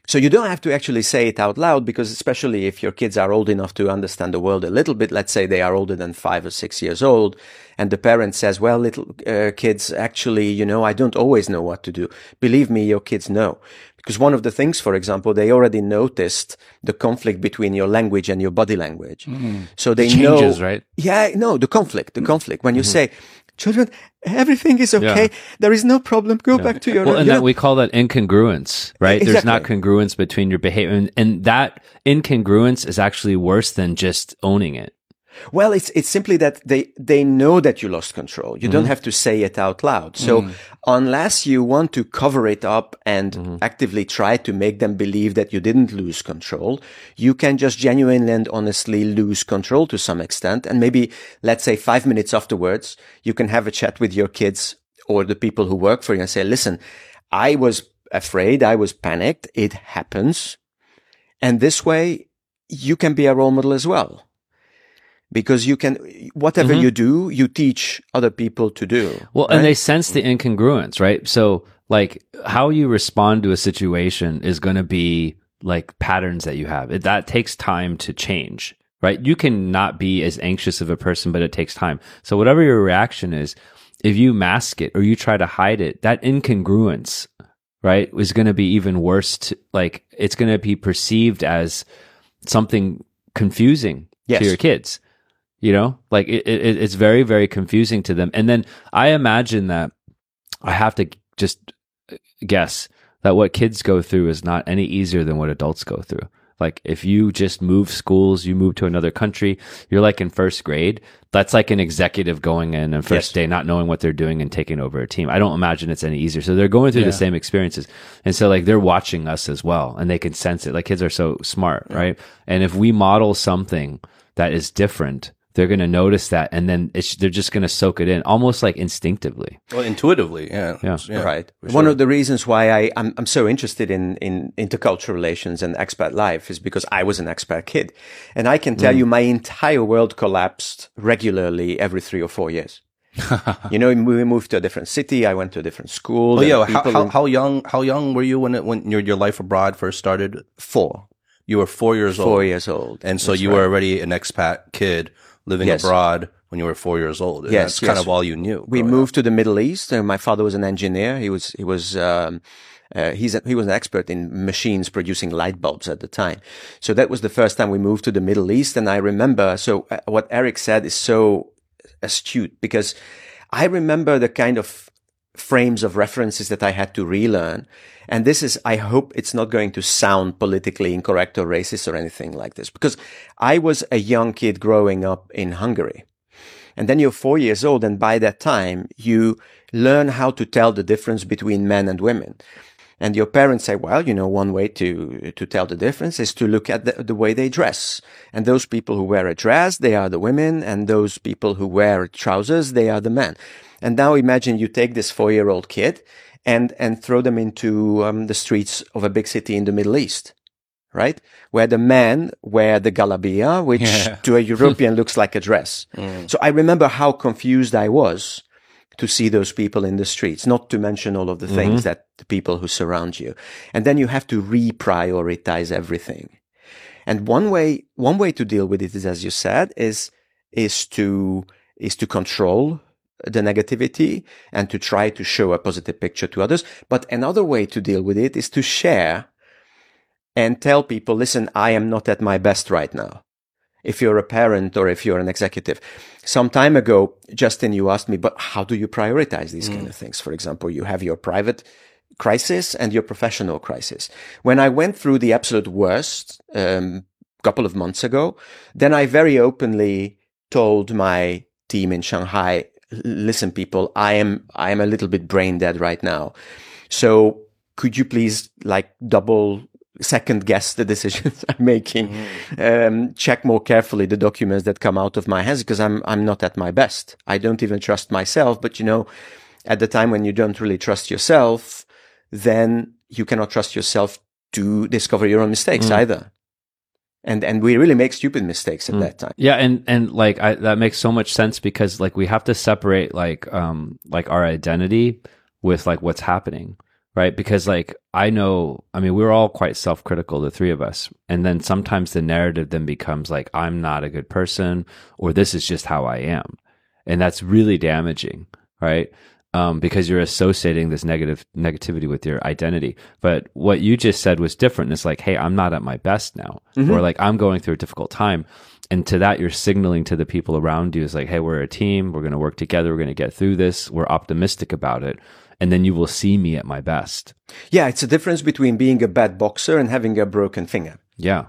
So you don't have to actually say it out loud because especially if your kids are old enough to understand the world a little bit, let's say they are older than five or six years old and the parent says, well, little uh, kids, actually, you know, I don't always know what to do. Believe me, your kids know. Because one of the things, for example, they already noticed the conflict between your language and your body language. Mm. So they changes, know, right? yeah, no, the conflict, the mm. conflict. When you mm-hmm. say, children, everything is okay. There is no problem. Go back to your well, and you that know, we call that incongruence, right? There's not congruence between your behavior, and, and that incongruence is actually worse than just owning it. Well, it's it's simply that they they know that you lost control. You don't mm-hmm. have to say it out loud. So mm-hmm. unless you want to cover it up and mm-hmm. actively try to make them believe that you didn't lose control, you can just genuinely and honestly lose control to some extent. And maybe let's say five minutes afterwards, you can have a chat with your kids or the people who work for you and say, "Listen, I was afraid. I was panicked. It happens." And this way, you can be a role model as well because you can whatever mm-hmm. you do you teach other people to do Well, and they sense the incongruence, right? So, like, how you respond to a situation is going to be like patterns that you have. It, that takes time to change, right? You can not be as anxious of a person, but it takes time. So, whatever your reaction is, if you mask it or you try to hide it, that incongruence, right, is going to be even worse. To, like, it's going to be perceived as something confusing Yes. to your kids you know? Like it, it, it's very very confusing to them. And then i imagine that i have to just uh, guess that what kids go through is not any easier than what adults go through. Like if you just move schools you move to another country you're like in first grade that's like an executive going in on first Yes. day not knowing what they're doing and taking over a team. I don't imagine it's any easier. So they're going through Yeah. the same experiences. And so like they're watching us as well and they can sense it. Like kids are so smart right? And if we model something that is different they're going to notice that and then it's, they're just going to soak it in almost like instinctively Well, intuitively, yeah. Yeah. right for one of the reasons why I, I'm, I'm so interested in, in intercultural relations and expat life is because I was an expat kid. And I can tell Mm. you my entire world collapsed regularly every three or four years. you know, we moved to a different city. I went to a different school. Oh there yeah, how, how, how young how young were you when it, when your your life abroad first started? four, You were four years old, four years old. and so That's you right. were already an expat kid living Yes. abroad when you were four years old. And Yes, that's kind of all you knew. we moved to the Middle East. And my father was an engineer. He was he was um, uh, he's a, he was an expert in machines producing light bulbs at the time. So that was the first time we moved to the Middle East. And I remember. So uh, what Eric said is so astute because I remember the kind of frames of references that I had to relearn. And this is, I hope it's not going to sound politically incorrect or racist or anything like this, because I was a young kid growing up in Hungary. And then you're four years old. And by that time, you learn how to tell the difference between men and women. And your parents say, well, you know, one way to, to tell the difference is to look at the, the way they dress. And those people who wear a dress, they are the women. And those people who wear trousers, they are the men. And now imagine you take this four year old kid and, and throw them into um, the streets of a big city in the Middle East. Right? Where the men wear the galabia, which Yeah. to a European looks like a dress. So I remember how confused I was to see those people in the streets, not to mention all of the things that the people who surround you. And then you have to reprioritize everything. And one way, one way to deal with it is, as you said, is, is to, is to control the negativity and to try to show a positive picture to others. But another way to deal with it is to share and tell people, listen, I am not at my best right now. If you're a parent or if you're an executive. Some time ago, Justin, you asked me, but how do you prioritize these kind of things? For example, you have your private crisis and your professional crisis. When I went through the absolute worst, um, couple of months ago, then I very openly told my team in Shanghai, listen, people, I am, I am a little bit brain dead right now. So could you please like double second guess the decisions I'm making, um, check more carefully the documents that come out of my hands because I'm, I'm not at my best. I don't even trust myself. But you know, at the time when you don't really trust yourself, then you cannot trust yourself to discover your own mistakes either. And, and we really make stupid mistakes at that time. Yeah, and and like I, that makes so much sense because like we have to separate like um like our identity with like what's happening, right? Because like I know, I mean, we're all quite self-critical, the three of us, and then sometimes the narrative then becomes like I'm not a good person or this is just how I am, and that's really damaging, right? Um, because you're associating this negative negativity with your identity. But what you just said was different. It's like, hey, I'm not at my best now, or like I'm going through a difficult time. And to that, you're signaling to the people around you is like, hey, we're a team. We're going to work together. We're going to get through this. We're optimistic about it. And then you will see me at my best. Yeah, it's a difference between being a bad boxer and having a broken finger. Yeah.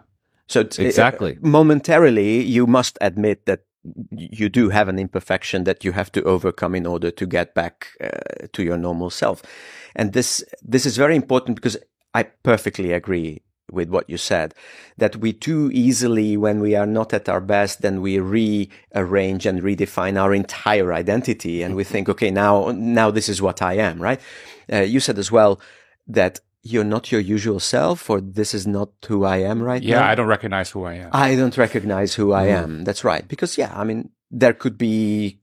So t- Exactly. uh, momentarily, you must admit that you do have an imperfection that you have to overcome in order to get back uh, to your normal self. And this this is very important because I perfectly agree with what you said that we too easily when we are not at our best then we rearrange and redefine our entire identity. And we think okay now now this is what I am right? Uh, you said as well that you're not your usual self or this is not who I am right Yeah, now I don't recognize who I am. I don't recognize who I Mm-hmm. am. That's right. Because yeah, I mean, there could be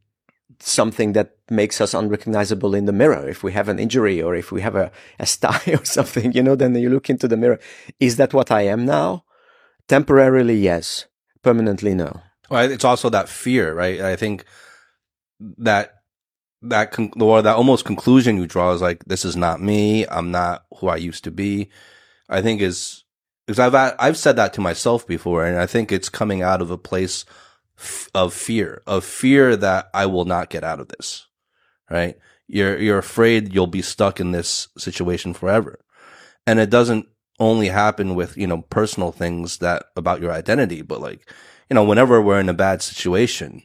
something that makes us unrecognizable in the mirror. If we have an injury or if we have a, a sty or something, you know, then you look into the mirror. Is that what I am now? Temporarily, yes. Permanently, no. Well, it's also that fear, right? I think that that con- or that almost conclusion you draw is like this is not me. I'm not who I used to be. I think is because I've I've said that to myself before, and I think it's coming out of a place f- of fear, of fear that I will not get out of this. Right? You're you're afraid you'll be stuck in this situation forever, and it doesn't only happen with you know personal things that about your identity, but like you know whenever we're in a bad situation,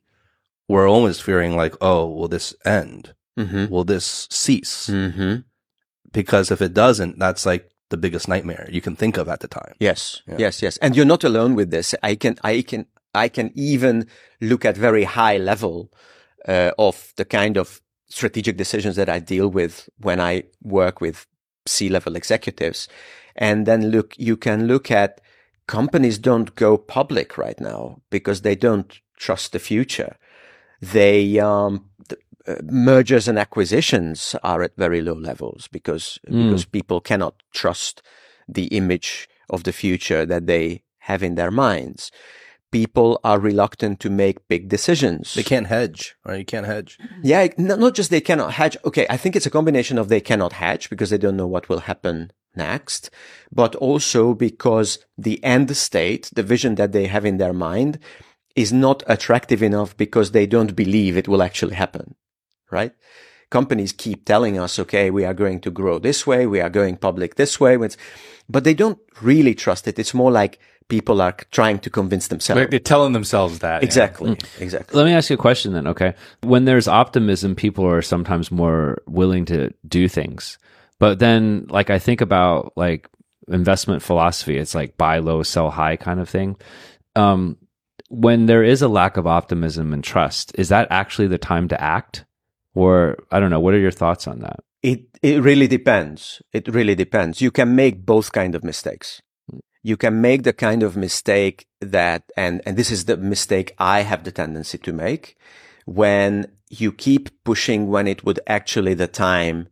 we're always fearing like, oh, will this end? Mm-hmm. Will this cease? Mm-hmm. Because if it doesn't, that's like the biggest nightmare you can think of at the time. Yes, Yeah. yes, yes. And you're not alone with this. I can, I can, I can even look at very high level uh, of the kind of strategic decisions that I deal with when I work with C-level executives. And then look, you can look at companies don't go public right now because they don't trust the future. They, um, uh, mergers and acquisitions are at very low levels because, Mm. because people cannot trust the image of the future that they have in their minds. People are reluctant to make big decisions. They can't hedge, right? You can't hedge. Yeah, not just they cannot hedge. Okay, I think it's a combination of they cannot hedge because they don't know what will happen next, but also because the end state, the vision that they have in their mind is not attractive enough because they don't believe it will actually happen, right? Companies keep telling us, okay, we are going to grow this way. We are going public this way, but but they don't really trust it. It's more like people are trying to convince themselves. Like they're telling themselves that. yeah. Exactly. Exactly. Let me ask you a question then, okay? When there's optimism, people are sometimes more willing to do things. But then, like, I think about like investment philosophy, it's like buy low, sell high kind of thing. Um, when there is a lack of optimism and trust, is that actually the time to act? Or I don't know, what are your thoughts on that? It it really depends. It really depends. You can make both kind of mistakes. You can make the kind of mistake that and and this is the mistake I have the tendency to make when you keep pushing when it would actually the time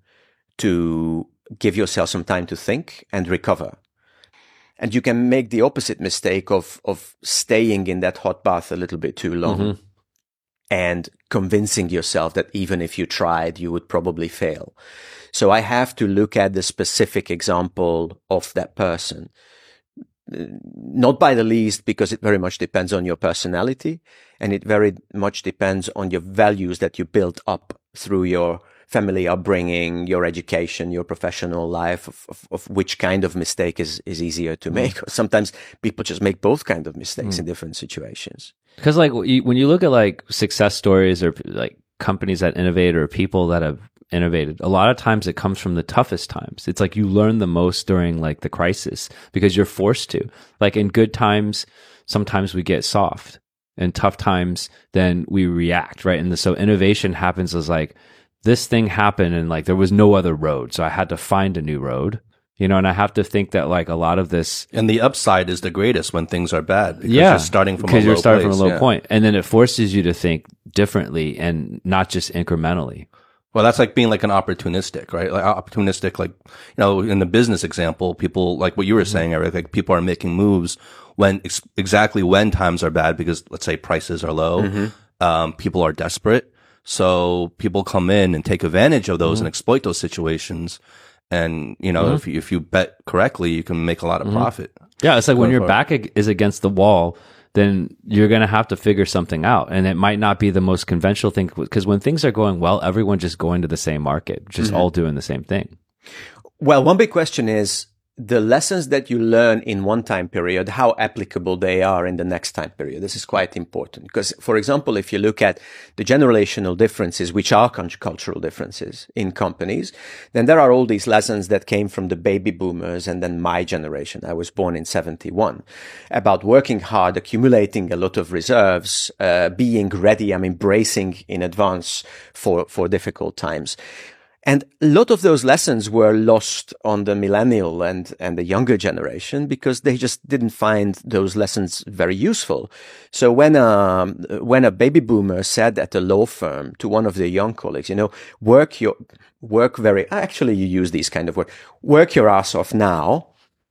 to give yourself some time to think and recover. And you can make the opposite mistake of of staying in that hot bath a little bit too long mm-hmm. and convincing yourself that even if you tried, you would probably fail. So I have to look at the specific example of that person. Not by the least because it very much depends on your personality and it very much depends on your values that you built up through your family upbringing, your education, your professional life, of, of, of which kind of mistake is, is easier to hmm. make. Sometimes people just make both kind of mistakes hmm. in different situations. Because like when you look at like success stories or like companies that innovate or people that have innovated, a lot of times it comes from the toughest times. It's like you learn the most during like the crisis because you're forced to. Like in good times, sometimes we get soft. In tough times, then we react, right? And so innovation happens as like this thing happened and like there was no other road, so I had to find a new road. You know, and I have to think that like a lot of this And the upside is the greatest when things are bad because yeah, you're starting from a because low you're starting place. from a low yeah. point. and then it forces you to think differently and not just incrementally. Well, that's like being like an opportunistic, right? Like opportunistic, like, you know, in the business example, people, like what you were saying, Eric, like people are making moves when ex- exactly when times are bad because let's say prices are low. Um, people are desperate. So people come in and take advantage of those and mm-hmm. exploit those situations. And, you know, if mm-hmm. you, if you bet correctly, you can make a lot of mm-hmm. profit. Yeah, it's like when your back ag- is against the wall, then you're going to have to figure something out. And it might not be the most conventional thing because when things are going well, everyone's just going to the same market, just all doing the same thing. Well, one big question is the lessons that you learn in one time period, how applicable they are in the next time period. This is quite important because, for example, if you look at the generational differences, which are cultural differences in companies, then there are all these lessons that came from the baby boomers and then my generation. I was born in 71 about working hard, accumulating a lot of reserves, uh, being ready. I'm embracing in advance for, for difficult times. And a lot of those lessons were lost on the millennial and, and the younger generation because they just didn't find those lessons very useful. So when, um, when a baby boomer said at a law firm to one of their young colleagues, you know, work your, work very, actually you use these kind of words, work your ass off now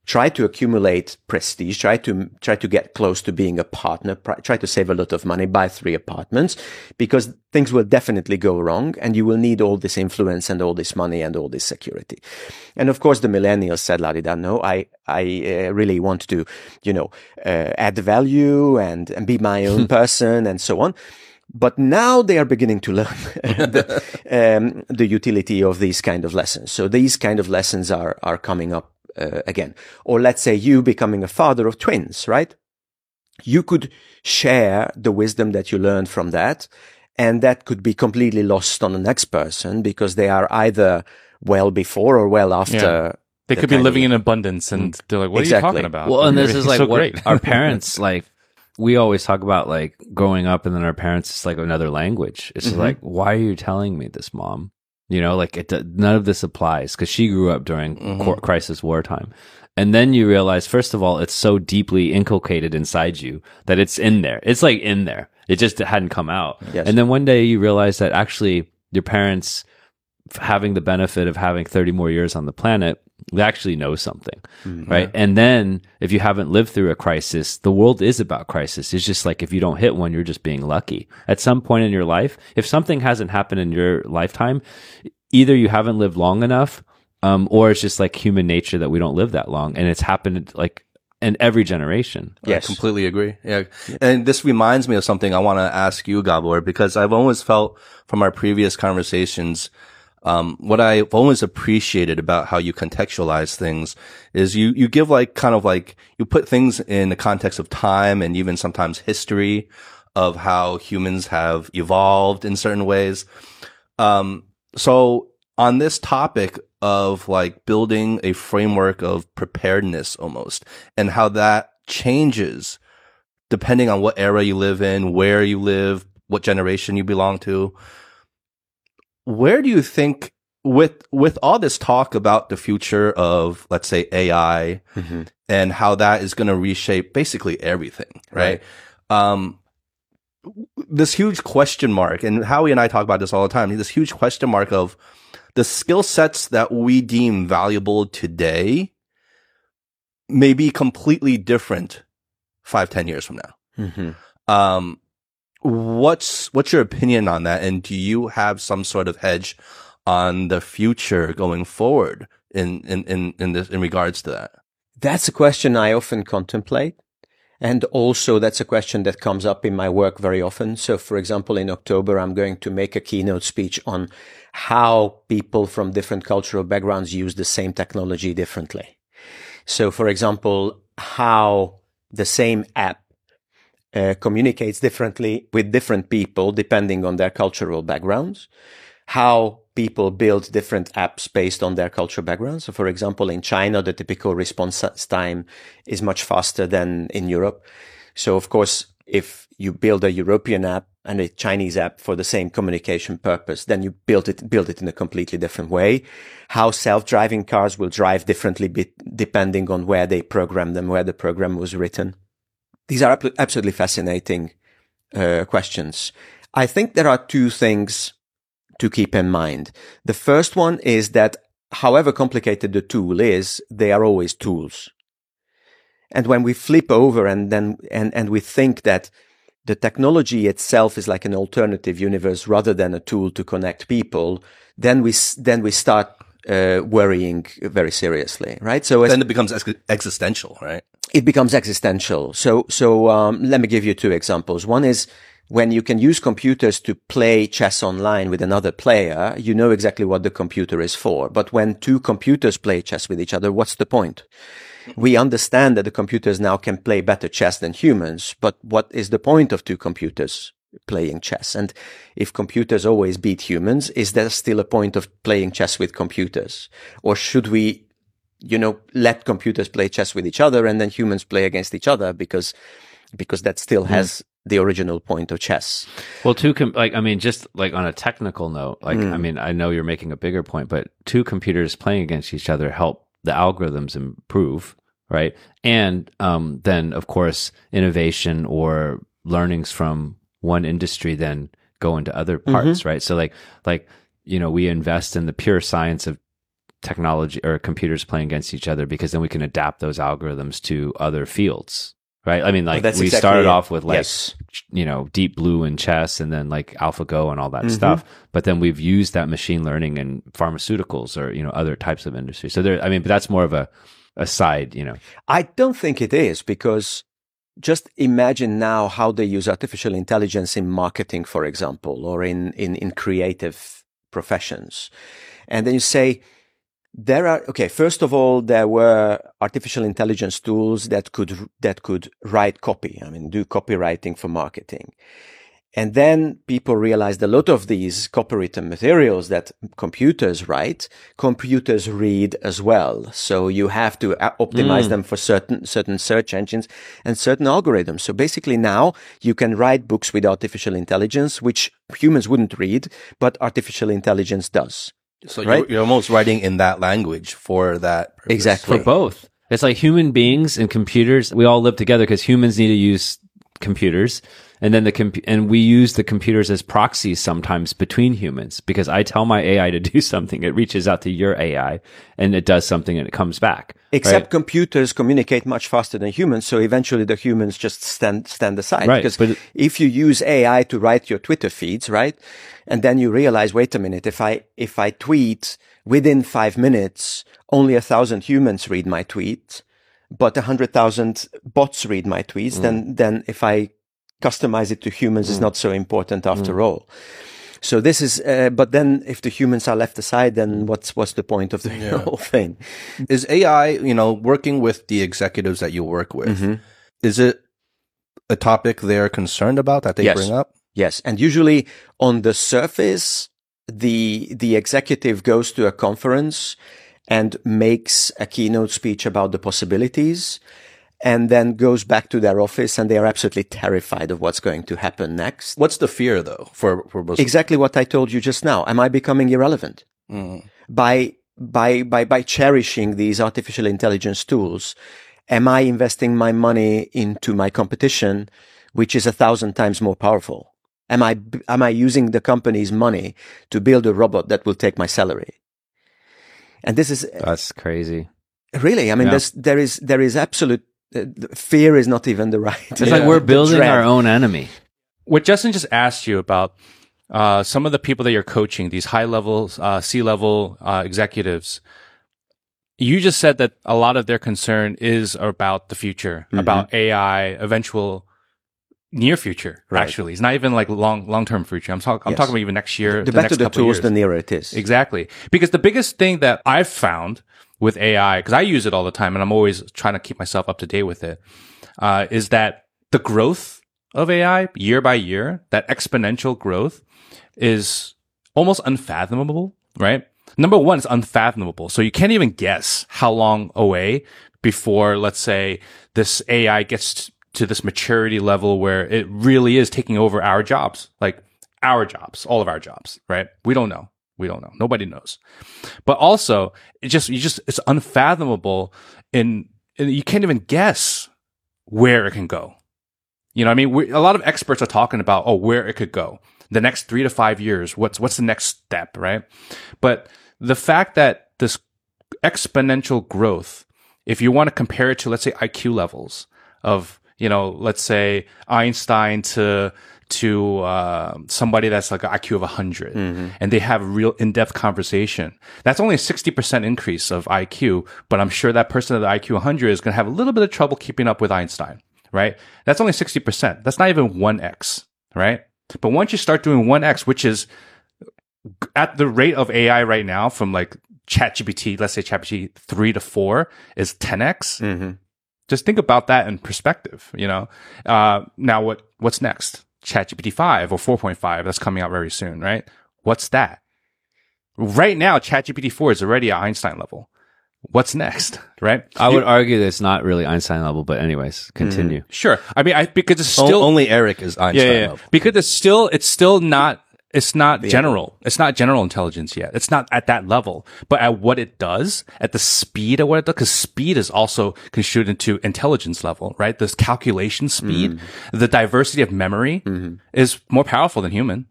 try to accumulate prestige, try to try to get close to being a partner, try to save a lot of money, buy three apartments, because things will definitely go wrong, and you will need all this influence and all this money and all this security. And of course, the millennials said, "La di da, no, I I uh, really want to, you know, uh, add value and and be my own person and so on." But now they are beginning to learn the, um, the utility of these kind of lessons. So these kind of lessons are are coming up uh, again. Or let's say you becoming a father of twins, right? You could share the wisdom that you learned from that. And that could be completely lost on the next person because they are either well before or well after. Yeah. They the could be living of- in abundance and they're like, what are you talking about? Well, and this is like so what great. our parents like. We always talk about like growing up, and then our parents it's like another language. It's just Mhm. like, why are you telling me this, mom? You know, like it, none of this applies because she grew up during Mhm. cor- crisis wartime, and then you realize, first of all, it's so deeply inculcated inside you that it's in there. It's like in there. It just hadn't come out. Yes. And then one day you realize that actually your parents having the benefit of having 30 more years on the planet, they actually know something, Mhm. right? And then if you haven't lived through a crisis, the world is about crisis. It's just like if you don't hit one, you're just being lucky. At some point in your life, if something hasn't happened in your lifetime, either you haven't lived long enough, um, or it's just like human nature that we don't live that long. And it's happened like in every generation. Yes. I completely agree. Yeah. And this reminds me of something I want to ask you, Gabor, because I've always felt from our previous conversations, um, what I've always appreciated about how you contextualize things is you, you give like kind of like, you put things in the context of time and even sometimes history of how humans have evolved in certain ways. Um, so on this topic of like building a framework of preparedness almost and how that changes depending on what era you live in, where you live, what generation you belong to. Where do you think with with all this talk about the future of let's say AI Mhm. and how that is going to reshape basically everything, right? Um this huge question mark and Howie and I talk about this all the time. This huge question mark of the skill sets that we deem valuable today may be completely different five, ten years from now. Mhm. Um, what's what's your opinion on that? And do you have some sort of hedge on the future going forward in in in in, this, in regards to that? That's a question I often contemplate. And also that's a question that comes up in my work very often. So for example, in October, I'm going to make a keynote speech on how people from different cultural backgrounds use the same technology differently. So for example, how the same app uh, communicates differently with different people depending on their cultural backgrounds, how people build different apps based on their cultural background. So, for example, in China, the typical response time is much faster than in Europe. So, of course, if you build a European app and a Chinese app for the same communication purpose, then you build it, build it in a completely different way. How self-driving cars will drive differently be- depending on where they program them, where the program was written. These are absolutely fascinating uh, questions. I think there are two things to keep in mind. The first one is that however complicated the tool is, they are always tools. And when we flip over and then, and, and we think that the technology itself is like an alternative universe rather than a tool to connect people, then we then we start uh, worrying very seriously, right? So Then it becomes ex- existential, right? It becomes existential. So, so um, let me give you two examples. One is when you can use computers to play chess online with another player, you know exactly what the computer is for. But when two computers play chess with each other, what's the point? We understand that the computers now can play better chess than humans, but what is the point of two computers playing chess? And if computers always beat humans, is there still a point of playing chess with computers? Or should we you know, let computers play chess with each other and then humans play against each other because, because that still hmm. has the original point of chess. Well, two com- like I mean, just like on a technical note, like I hmm. mean, I know you're making a bigger point, but two computers playing against each other help the algorithms improve, right? And um, then, of course, innovation or learnings from one industry then go into other parts, mm-hmm. right? So, like, like you know, we invest in the pure science of technology or computers playing against each other because then we can adapt those algorithms to other fields, right? I mean, like we exactly started it. off with like Yes. you know deep blue in chess and then like AlphaGo and all Mm-hmm. that stuff. But then we've used that machine learning in pharmaceuticals or you know other types of industry. So there, I mean, but that's more of a a side, you know. I don't think it is because just imagine now how they use artificial intelligence in marketing, for example, or in, in, in creative professions. And then you say, there are, okay, first of all, there were artificial intelligence tools that could, that could write copy. I mean, do copywriting for marketing. And then people realized a lot of these copywritten materials that computers write, computers read as well. So you have to uh, optimize them for certain, certain search engines and certain algorithms. So basically now you can write books with artificial intelligence, which humans wouldn't read, but artificial intelligence does. So Right? you're, you're almost writing in that language for that. purpose. Exactly. For both, it's like human beings and computers. We all live together because humans need to use computers, and then the comp- and we use the computers as proxies sometimes between humans because I tell my AI to do something, it reaches out to your AI and it does something and it comes back. Except right? computers communicate much faster than humans, so eventually the humans just stand stand aside. Right, Because but- if you use AI to write your Twitter feeds, right, and then you realize, wait a minute, if I if I tweet within five minutes, only a thousand humans read my tweet, but a hundred thousand bots read my tweets, mm. then then if I customize it to humans, it's mm. not so important after mm. all. So this is, uh, but then if the humans are left aside, then what's what's the point of the whole thing? Is AI, you know, working with the executives that you work with, Mm-hmm. is it a topic they're concerned about that they Yes. bring up? Yes, and usually on the surface, the the executive goes to a conference and makes a keynote speech about the possibilities, and then goes back to their office, and they are absolutely terrified of what's going to happen next. What's the fear though for for most? Exactly what I told you just now. Am I becoming irrelevant Mm. by by by by cherishing these artificial intelligence tools? Am I investing my money into my competition, which is a thousand times more powerful? Am I am I using the company's money to build a robot that will take my salary? And this is That's crazy. really, I mean, Yeah. there's, there is there is absolute fear is not even the right. It's like we're building our own enemy. What Justin just asked you about uh, some of the people that you're coaching, these high level, uh, C level uh, executives, you just said that a lot of their concern is about the future, Mm-hmm. about AI, eventual near future. Right. Actually, it's not even like long long term future. I'm talking. I'm Yes. talking about even next year. The the better next the couple of tools, years. the nearer it is. Exactly. Because the biggest thing that I've found with AI, because I use it all the time and I'm always trying to keep myself up to date with it, uh, is that the growth of AI year by year, that exponential growth is almost unfathomable, right? Number one, it's unfathomable. So you can't even guess how long away before, let's say, this AI gets to this maturity level where it really is taking over our jobs, like our jobs, all of our jobs, right? We don't know. We don't know. Nobody knows. But also, it just, you just, it's unfathomable and, in you can't even guess where it can go. You know, I mean, we, a lot of experts are talking about, oh, where it could go. The next three to five years, what's, what's the next step, right? But the fact that this exponential growth, if you want to compare it to, let's say, IQ levels of, you know, let's say Einstein to to uh, somebody that's like an IQ of 100 and they have a real in-depth conversation. That's only a 60% increase of IQ, but I'm sure that person at the IQ 100 is going to have a little bit of trouble keeping up with Einstein, right? That's only 60%. That's not even 1x, right? But once you start doing 1x, which is at the rate of AI right now from like ChatGPT, let's say ChatGPT 3 to 4 is 10x. Just think about that in perspective, you know? Uh, now what, what's next? ChatGPT 5 or 4.5 that's coming out very soon, right? What's that? Right now, ChatGPT 4 is already at Einstein level. What's next, right? I would argue that it's not really Einstein level, but anyways, continue. Mm, sure. I mean, I, because it's O- still, only Eric is Einstein yeah, yeah, yeah. level. because it's still it's still not it's not general. It's not general intelligence yet. It's not at that level. But at what it does at the speed of what it does because speed is also construed into intelligence level right? This calculation speed mm-hmm. the diversity of memory mm-hmm. is more powerful than human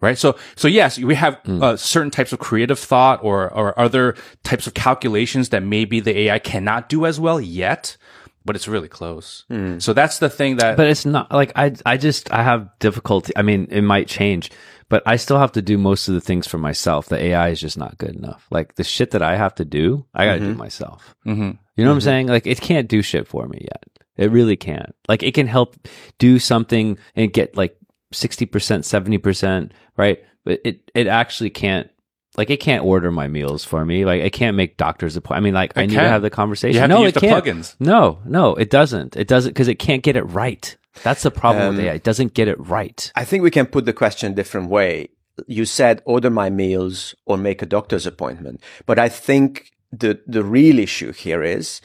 right? So so yes we have mm. uh, certain types of creative thought or or other types of calculations that maybe the ai cannot do as well yet but it's really close. Mm. So that's the thing that But it's not like I I just I have difficulty. I mean, it might change, but I still have to do most of the things for myself. The AI is just not good enough. Like the shit that I have to do, I got to do myself. Mhm. You know what I'm saying? Like it can't do shit for me yet. It really can't. Like it can help do something and get like 60%, 70%, right? But it it actually can't like it can't order my meals for me. Like it can't make doctor's appointment. I mean, like I It need can. to have the conversation. You have no, it the can't. plugins. No, no, it doesn't. It doesn't because it can't get it right. That's the problem with um, AI. It doesn't get it right. I think we can put the question a different way. You said order my meals or make a doctor's appointment. But I think the, the real issue here is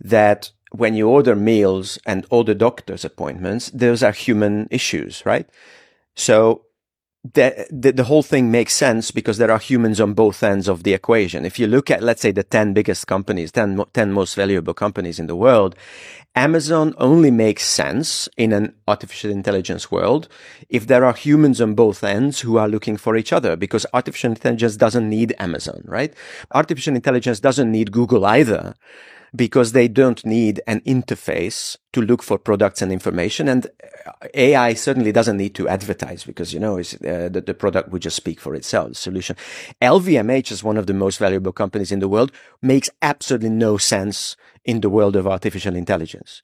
that when you order meals and order doctor's appointments, those are human issues, right? So the, the, the whole thing makes sense because there are humans on both ends of the equation. If you look at, let's say, the 10 biggest companies, 10, 10 most valuable companies in the world, Amazon only makes sense in an artificial intelligence world if there are humans on both ends who are looking for each other because artificial intelligence doesn't need Amazon, right? Artificial intelligence doesn't need Google either because they don't need an interface to look for products and information. And uh, AI certainly doesn't need to advertise because, you know, uh, the, the product would just speak for itself, the solution. LVMH is one of the most valuable companies in the world, makes absolutely no sense in the world of artificial intelligence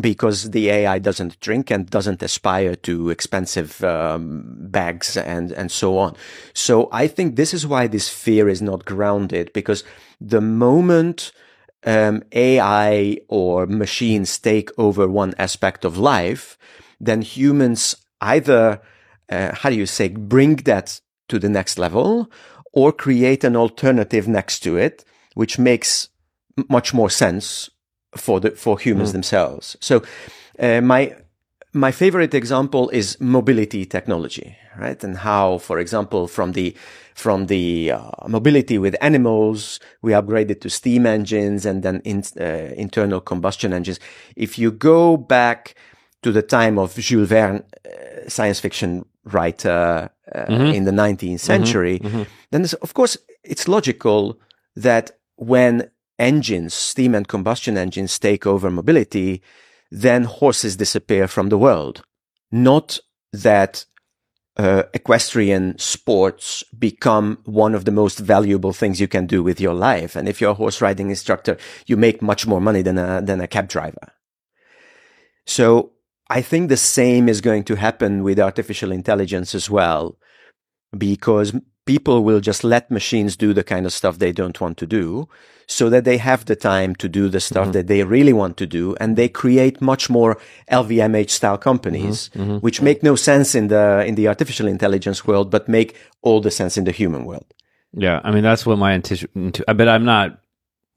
because the AI doesn't drink and doesn't aspire to expensive um, bags and and so on. So I think this is why this fear is not grounded because the moment um, AI or machines take over one aspect of life, then humans either uh, how do you say bring that to the next level or create an alternative next to it, which makes much more sense for the for humans themselves. So uh, my my favorite example is mobility technology, right? And how, for example, from the from the uh, mobility with animals, we upgraded to steam engines and then in, uh, internal combustion engines. If you go back to the time of Jules Verne, uh, science fiction writer uh, in the 19th century, then of course it's logical that when engines, steam and combustion engines take over mobility, then horses disappear from the world. Not that uh, equestrian sports become one of the most valuable things you can do with your life. And if you're a horse riding instructor, you make much more money than a, than a cab driver. So I think the same is going to happen with artificial intelligence as well, because people will just let machines do the kind of stuff they don't want to do so that they have the time to do the stuff mm-hmm. that they really want to do and they create much more LVMH style companies mm-hmm. Mm-hmm. which make no sense in the in the artificial intelligence world but make all the sense in the human world Yeah, I mean that's what my intention. But I'm not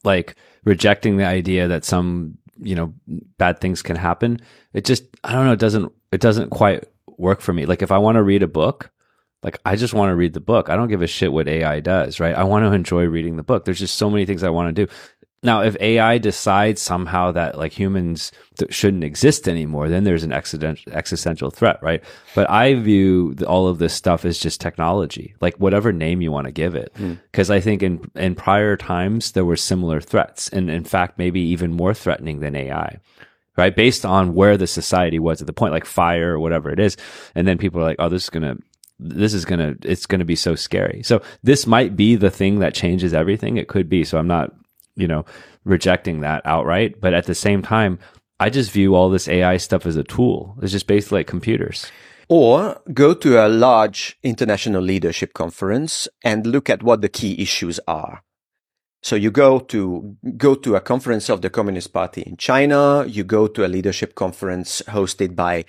like rejecting the idea that some you know bad things can happen. It just I don't know. It doesn't it doesn't quite work for me. Like if I want to read a book, like I just want to read the book. I don't give a shit what AI does. Right? I want to enjoy reading the book. There's just so many things I want to do. Now, if AI decides somehow that like humans th- shouldn't exist anymore, then there's an existential existential threat, right? But I view the, all of this stuff as just technology, like whatever name you want to give it, hmm. because I think in in prior times there were similar threats, and in fact maybe even more threatening than AI. right? Based on where the society was at the point, like fire or whatever it is. And then people are like, oh, this is going to, this is to, it's to be so scary. So this might be the thing that changes everything. It could be. So I'm not, you know, rejecting that outright. But at the same time, I just view all this AI stuff as a tool. It's just basically like computers. Or go to a large international leadership conference and look at what the key issues are. So you go to go to a conference of the Communist Party in China. You go to a leadership conference hosted by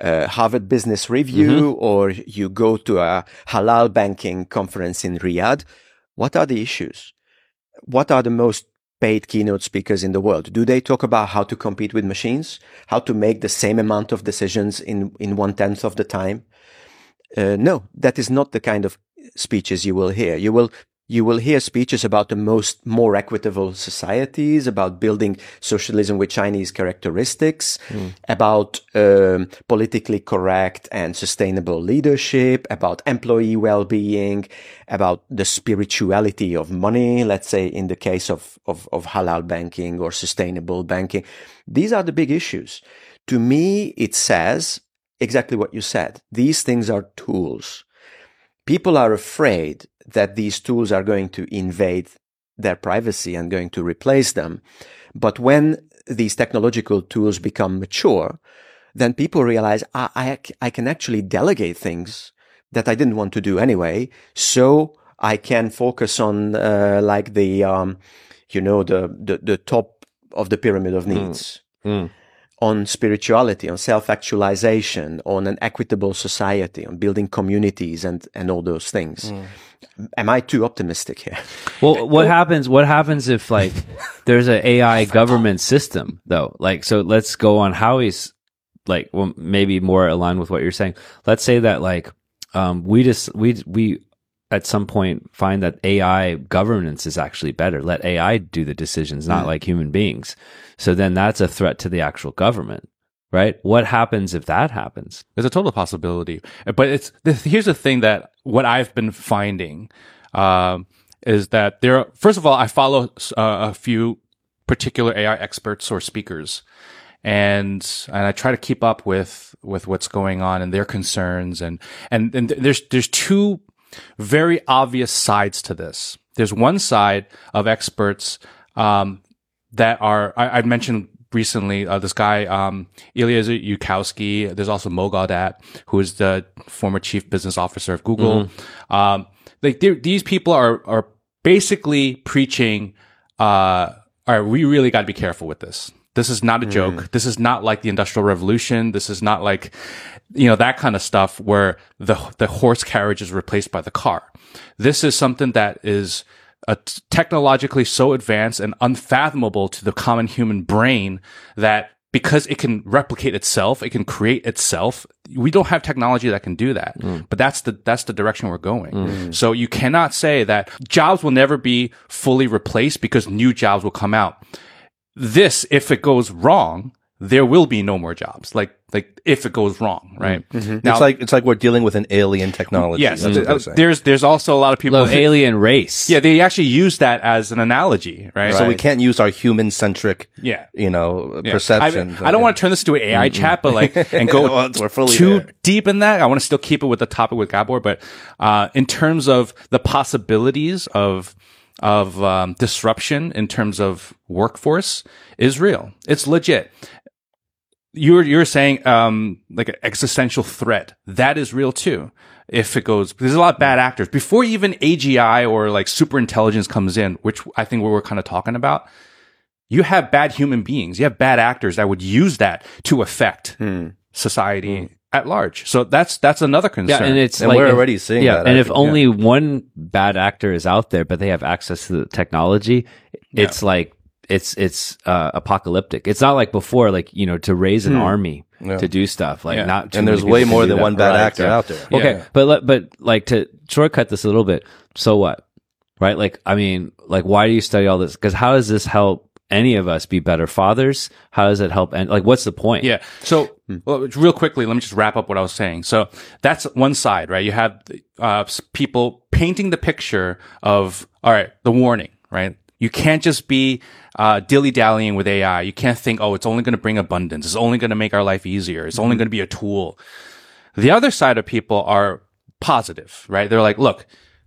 uh, Harvard Business Review, mm-hmm. or you go to a halal banking conference in Riyadh. What are the issues? What are the most paid keynote speakers in the world? Do they talk about how to compete with machines? How to make the same amount of decisions in, in one tenth of the time? Uh, no, that is not the kind of speeches you will hear. You will you will hear speeches about the most more equitable societies, about building socialism with Chinese characteristics, mm. about um, politically correct and sustainable leadership, about employee well-being, about the spirituality of money. Let's say in the case of, of, of halal banking or sustainable banking, these are the big issues. To me, it says exactly what you said. These things are tools. People are afraid that these tools are going to invade their privacy and going to replace them. But when these technological tools become mature, then people realize I, I, I, can actually delegate things that I didn't want to do anyway. So I can focus on, uh, like the, um, you know, the, the, the, top of the pyramid of hmm. needs. Mm. Mm on spirituality, on self-actualization, on an equitable society, on building communities and, and all those things. Mm. Am I too optimistic here? Well, what happens, what happens if like there's an AI government system though? Like, so let's go on Howie's like, well, maybe more aligned with what you're saying. Let's say that like, um, we just, we, we at some point find that AI governance is actually better. Let AI do the decisions, not mm. like human beings. So then that's a threat to the actual government, right? What happens if that happens? There's a total possibility. But it's here's the thing that what I've been finding um, is that there. Are, first of all, I follow uh, a few particular AI experts or speakers, and and I try to keep up with with what's going on and their concerns and and and there's there's two very obvious sides to this. There's one side of experts um, that are I, I mentioned recently uh, this guy um, Eliezer Yudkowsky. There's also Mo Gawdat, who is the former chief business officer of Google. Mm-hmm. Um, like these people are are basically preaching. Uh, all right, we really got to be careful with this. This is not a joke. Mm. This is not like the industrial revolution. This is not like, you know, that kind of stuff where the, the horse carriage is replaced by the car. This is something that is uh, technologically so advanced and unfathomable to the common human brain that because it can replicate itself, it can create itself. We don't have technology that can do that. Mm. But that's the that's the direction we're going. Mm. So you cannot say that jobs will never be fully replaced because new jobs will come out this, if it goes wrong, there will be no more jobs. Like, like if it goes wrong, right? Mm-hmm. Now, it's like it's like we're dealing with an alien technology. Yes, mm-hmm. there's there's also a lot of people. Low alien race. Yeah, they actually use that as an analogy, right? So we can't use our human centric, yeah, you know, yeah. perception. I, I, don't want to turn this into an AI mm-hmm. chat, but like and go well, too there. deep in that. I want to still keep it with the topic with Gabor, but uh, in terms of the possibilities of of um, disruption in terms of workforce is real. It's legit. You're you're saying um, like an existential threat that is real too. If it goes, there's a lot of bad actors before even AGI or like super intelligence comes in, which I think we were kind of talking about. You have bad human beings. You have bad actors that would use that to affect hmm. society. Hmm at large. So that's that's another concern. Yeah, and it's and like we're if, already seeing yeah, that. And if only yeah. one bad actor is out there, but they have access to the technology, it's yeah. like it's it's uh, apocalyptic. It's not like before, like you know, to raise an hmm. army yeah. to do stuff. Like not, and there's way more than one bad right. actor out there. Okay, but but like to shortcut this a little bit. So what? Right? Like, I mean, like, why do you study all this? Because how does this help any of us be better fathers? How does it help? And like, what's the point? Yeah. So, well, real quickly, let me just wrap up what I was saying. So that's one side, right? You have uh, people painting the picture of, all right, the warning, right? You can't just be uh, dilly dallying with AI. You can't think, oh, it's only going to bring abundance. It's only going to make our life easier. It's only going to be a tool. The other side of people are positive, right? They're like, look,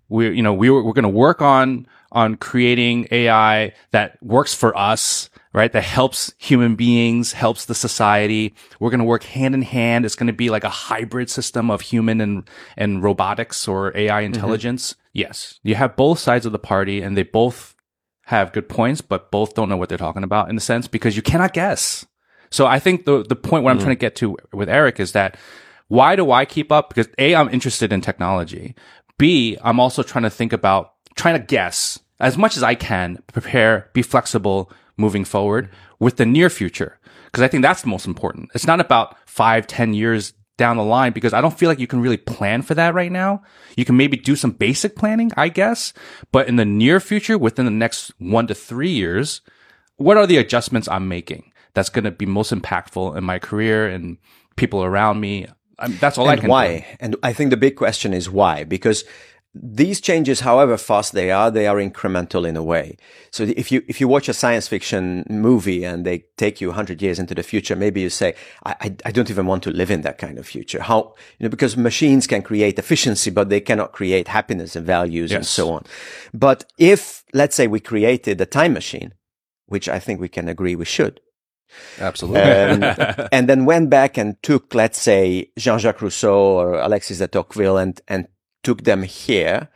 we're you know we we're going to work on on creating AI that works for us right? That helps human beings, helps the society. We're going to work hand in hand. It's going to be like a hybrid system of human and, and robotics or AI mm-hmm. intelligence. Mm-hmm. Yes. You have both sides of the party and they both have good points, but both don't know what they're talking about in a sense because you cannot guess. So I think the, the point what I'm mm. trying to get to with Eric is that why do I keep up? Because A, I'm interested in technology. B, I'm also trying to think about trying to guess as much as I can, prepare, be flexible, moving forward with the near future. Cause I think that's the most important. It's not about five, ten years down the line because I don't feel like you can really plan for that right now. You can maybe do some basic planning, I guess, but in the near future, within the next one to three years, what are the adjustments I'm making that's going to be most impactful in my career and people around me? I that's all and I can. Why? Do. And I think the big question is why? Because these changes, however fast they are, they are incremental in a way. So if you, if you watch a science fiction movie and they take you hundred years into the future, maybe you say, I, I, don't even want to live in that kind of future. How, you know, because machines can create efficiency, but they cannot create happiness and values yes. and so on. But if, let's say we created a time machine, which I think we can agree we should, Absolutely. Um, and then went back and took, let's say, Jean-Jacques Rousseau or Alexis de Tocqueville and, and took them here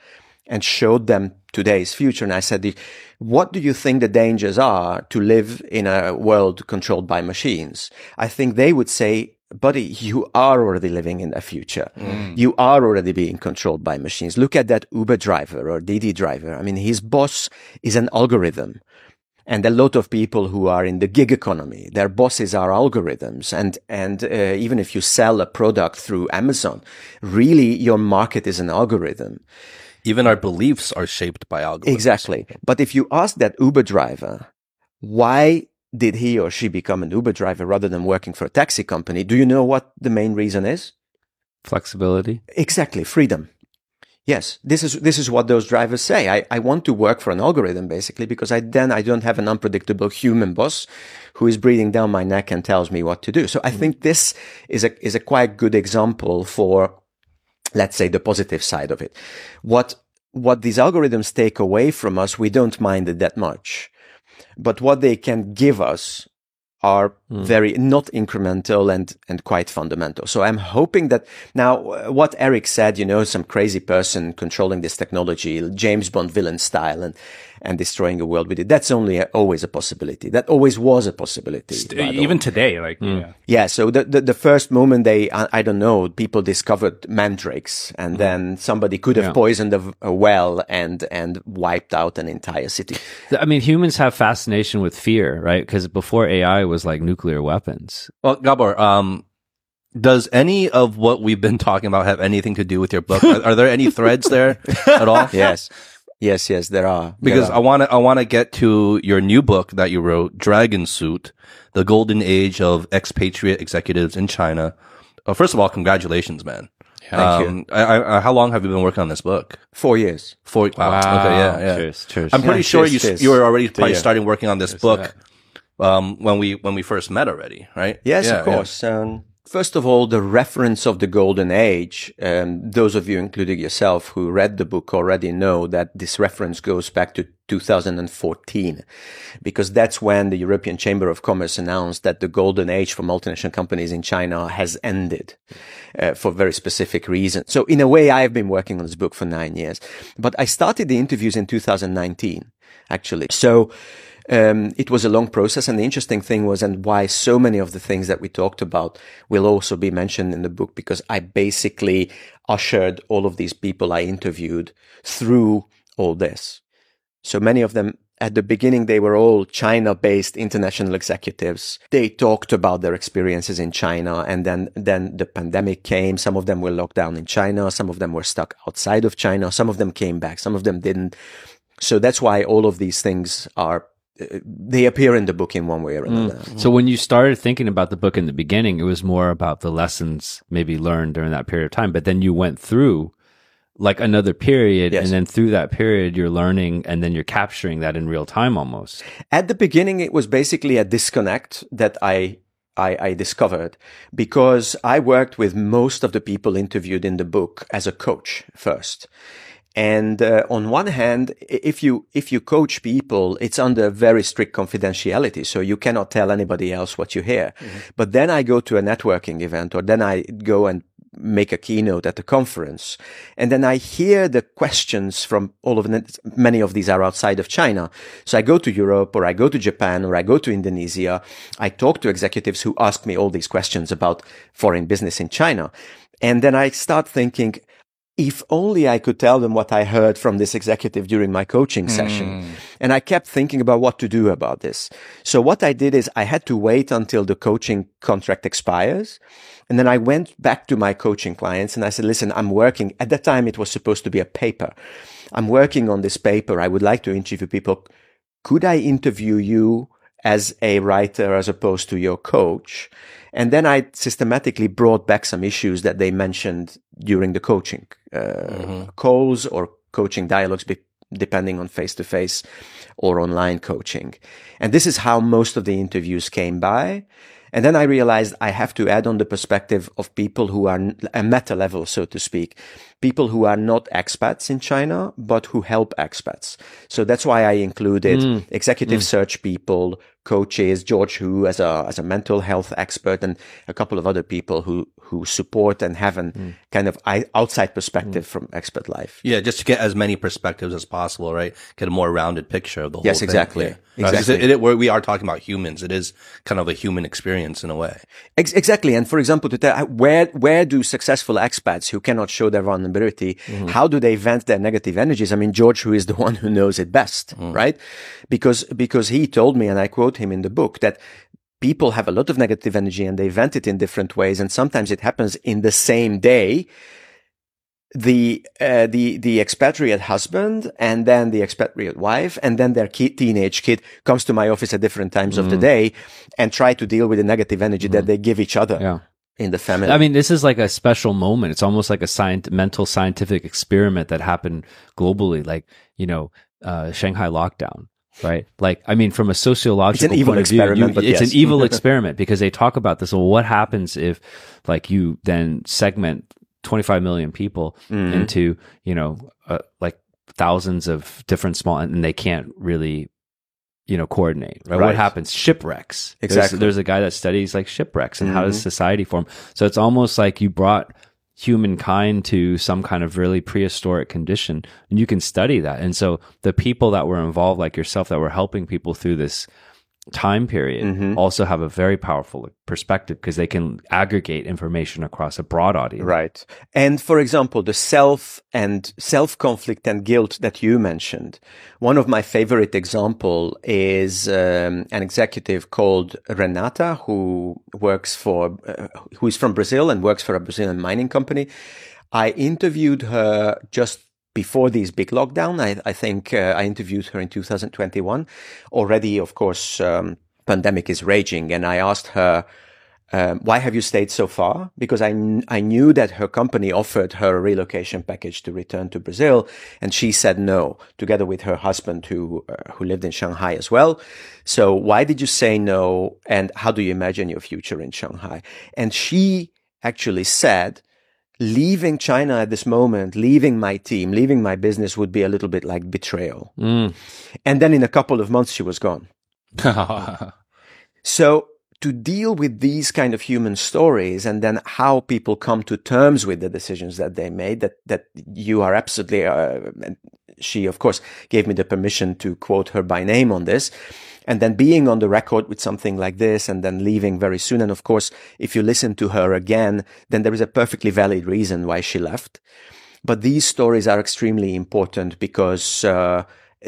and showed them today's future. And I said, what do you think the dangers are to live in a world controlled by machines? I think they would say, buddy, you are already living in a future. Mm. You are already being controlled by machines. Look at that Uber driver or Didi driver. I mean, his boss is an algorithm. And a lot of people who are in the gig economy, their bosses are algorithms. And, and uh, even if you sell a product through Amazon, really your market is an algorithm. Even our beliefs are shaped by algorithms. Exactly. But if you ask that Uber driver, why did he or she become an Uber driver rather than working for a taxi company? Do you know what the main reason is? Flexibility. Exactly. Freedom. Yes, this is this is what those drivers say. I, I want to work for an algorithm basically because I then I don't have an unpredictable human boss who is breathing down my neck and tells me what to do. So I mm think this is a is a quite good example for let's say the positive side of it. What what these algorithms take away from us, we don't mind it that much. But what they can give us are mm. very not incremental and and quite fundamental. So I'm hoping that now uh, what Eric said, you know, some crazy person controlling this technology, James Bond villain style, and and destroying the world with it. That's only a, always a possibility. That always was a possibility. even today, like mm. yeah. yeah. So the, the, the first moment they I, I, don't know people discovered mandrakes, and mm. then somebody could have yeah. poisoned a, a, well and and wiped out an entire city. I mean, humans have fascination with fear, right? Because before AI was like nuclear weapons. Well, Gabor, um, does any of what we've been talking about have anything to do with your book? are, are there any threads there at all? Yes. Yes, yes, there are. Because there are. I want to, I want to get to your new book that you wrote, Dragon Suit, the golden age of expatriate executives in China. Uh, first of all, congratulations, man. Thank um, you. I, I, how long have you been working on this book? Four years. Four. Wow. wow. Okay. Yeah. Yeah. Cheers. Cheers. I'm pretty yeah, sure cheers, you cheers. you were already probably starting working on this cheers book um, when we when we first met already, right? Yes, yeah, of course. Yeah. Um, First of all, the reference of the golden age. Um, those of you, including yourself, who read the book already know that this reference goes back to 2014, because that's when the European Chamber of Commerce announced that the golden age for multinational companies in China has ended uh, for very specific reasons. So, in a way, I have been working on this book for nine years, but I started the interviews in 2019, actually. So um, it was a long process. And the interesting thing was, and why so many of the things that we talked about will also be mentioned in the book, because I basically ushered all of these people I interviewed through all this. So many of them at the beginning, they were all China based international executives. They talked about their experiences in China. And then, then the pandemic came. Some of them were locked down in China. Some of them were stuck outside of China. Some of them came back. Some of them didn't. So that's why all of these things are they appear in the book in one way or another. Mm. So when you started thinking about the book in the beginning, it was more about the lessons maybe learned during that period of time. But then you went through like another period. Yes. And then through that period, you're learning and then you're capturing that in real time almost. At the beginning, it was basically a disconnect that I, I, I discovered because I worked with most of the people interviewed in the book as a coach first. And uh, on one hand, if you if you coach people, it's under very strict confidentiality, so you cannot tell anybody else what you hear. But then I go to a networking event, or then I go and make a keynote at a conference, and then I hear the questions from all of the, many of these are outside of China. So I go to Europe, or I go to Japan, or I go to Indonesia. I talk to executives who ask me all these questions about foreign business in China, and then I start thinking if only I could tell them what I heard from this executive during my coaching hmm. session. And I kept thinking about what to do about this. So what I did is I had to wait until the coaching contract expires. And then I went back to my coaching clients and I said, listen, I'm working. At that time, it was supposed to be a paper. I'm working on this paper. I would like to interview people. Could I interview you as a writer as opposed to your coach? And then I systematically brought back some issues that they mentioned during the coaching uh, calls or coaching dialogues, be- depending on face to face or online coaching. And this is how most of the interviews came by. And then I realized I have to add on the perspective of people who are a meta level, so to speak, people who are not expats in China, but who help expats. So that's why I included mm. executive mm. search people, coaches, George Hu as a, as a mental health expert and a couple of other people who, who support and have an mm. kind of outside perspective from expat life. Yeah, just to get as many perspectives as possible, right? Get a more rounded picture of the whole Yes, thing. exactly. Yeah. Exactly. It, it, we are talking about humans, it is kind of a human experience in a way. Ex- exactly. And for example, to tell where where do successful expats who cannot show their vulnerability, mm-hmm. how do they vent their negative energies? I mean, George, who is the one who knows it best, mm. right? Because because he told me, and I quote him in the book, that people have a lot of negative energy and they vent it in different ways, and sometimes it happens in the same day. The uh, the the expatriate husband and then the expatriate wife and then their kid, teenage kid comes to my office at different times of the mm. day and try to deal with the negative energy that mm. they give each other Yeah. In the family. I mean, this is like a special moment. It's almost like a scient- mental scientific experiment that happened globally, like, you know, uh, Shanghai lockdown, right? Like, I mean, from a sociological evil point of view, experiment, you- but it's yes. an evil experiment because they talk about this. Well, what happens if like you then segment 25 million people Mm-hmm. into, you know, uh, like thousands of different small, and they can't really you know, coordinate, right? What happens? Shipwrecks. Exactly. There's, a guy that studies like shipwrecks and how does Mhm. society form. So it's almost like you brought humankind to some kind of really prehistoric condition and you can study that. And so the people that were involved, like yourself, that were helping people through this time period Mhm. also have a very powerful perspective because they can aggregate information across a broad audience. Right. And for example, the self and self conflict and guilt that you mentioned. One of my favorite example is um, an executive called Renata who works for, uh, who is from Brazil and works for a Brazilian mining company. I interviewed her just before these big lockdown. I, I think uh, I interviewed her in 2021. Already, of course, um, pandemic is raging, and I asked her, um, why have you stayed so far? Because I, I knew that her company offered her a relocation package to return to Brazil, and she said no, together with her husband who uh, who lived in Shanghai as well. So why did you say no? And how do you imagine your future in Shanghai? And she actually said, leaving China at this moment, leaving my team, leaving my business would be a little bit like betrayal. Mm. And then in a couple of months, she was gone. So to deal with these kind of human stories and then how people come to terms with the decisions that they made that, that you are absolutely, uh, and she of course gave me the permission to quote her by name on this. And then being on the record with something like this and then leaving very soon. And of course, if you listen to her again, then there is a perfectly valid reason why she left. But these stories are extremely important because, uh,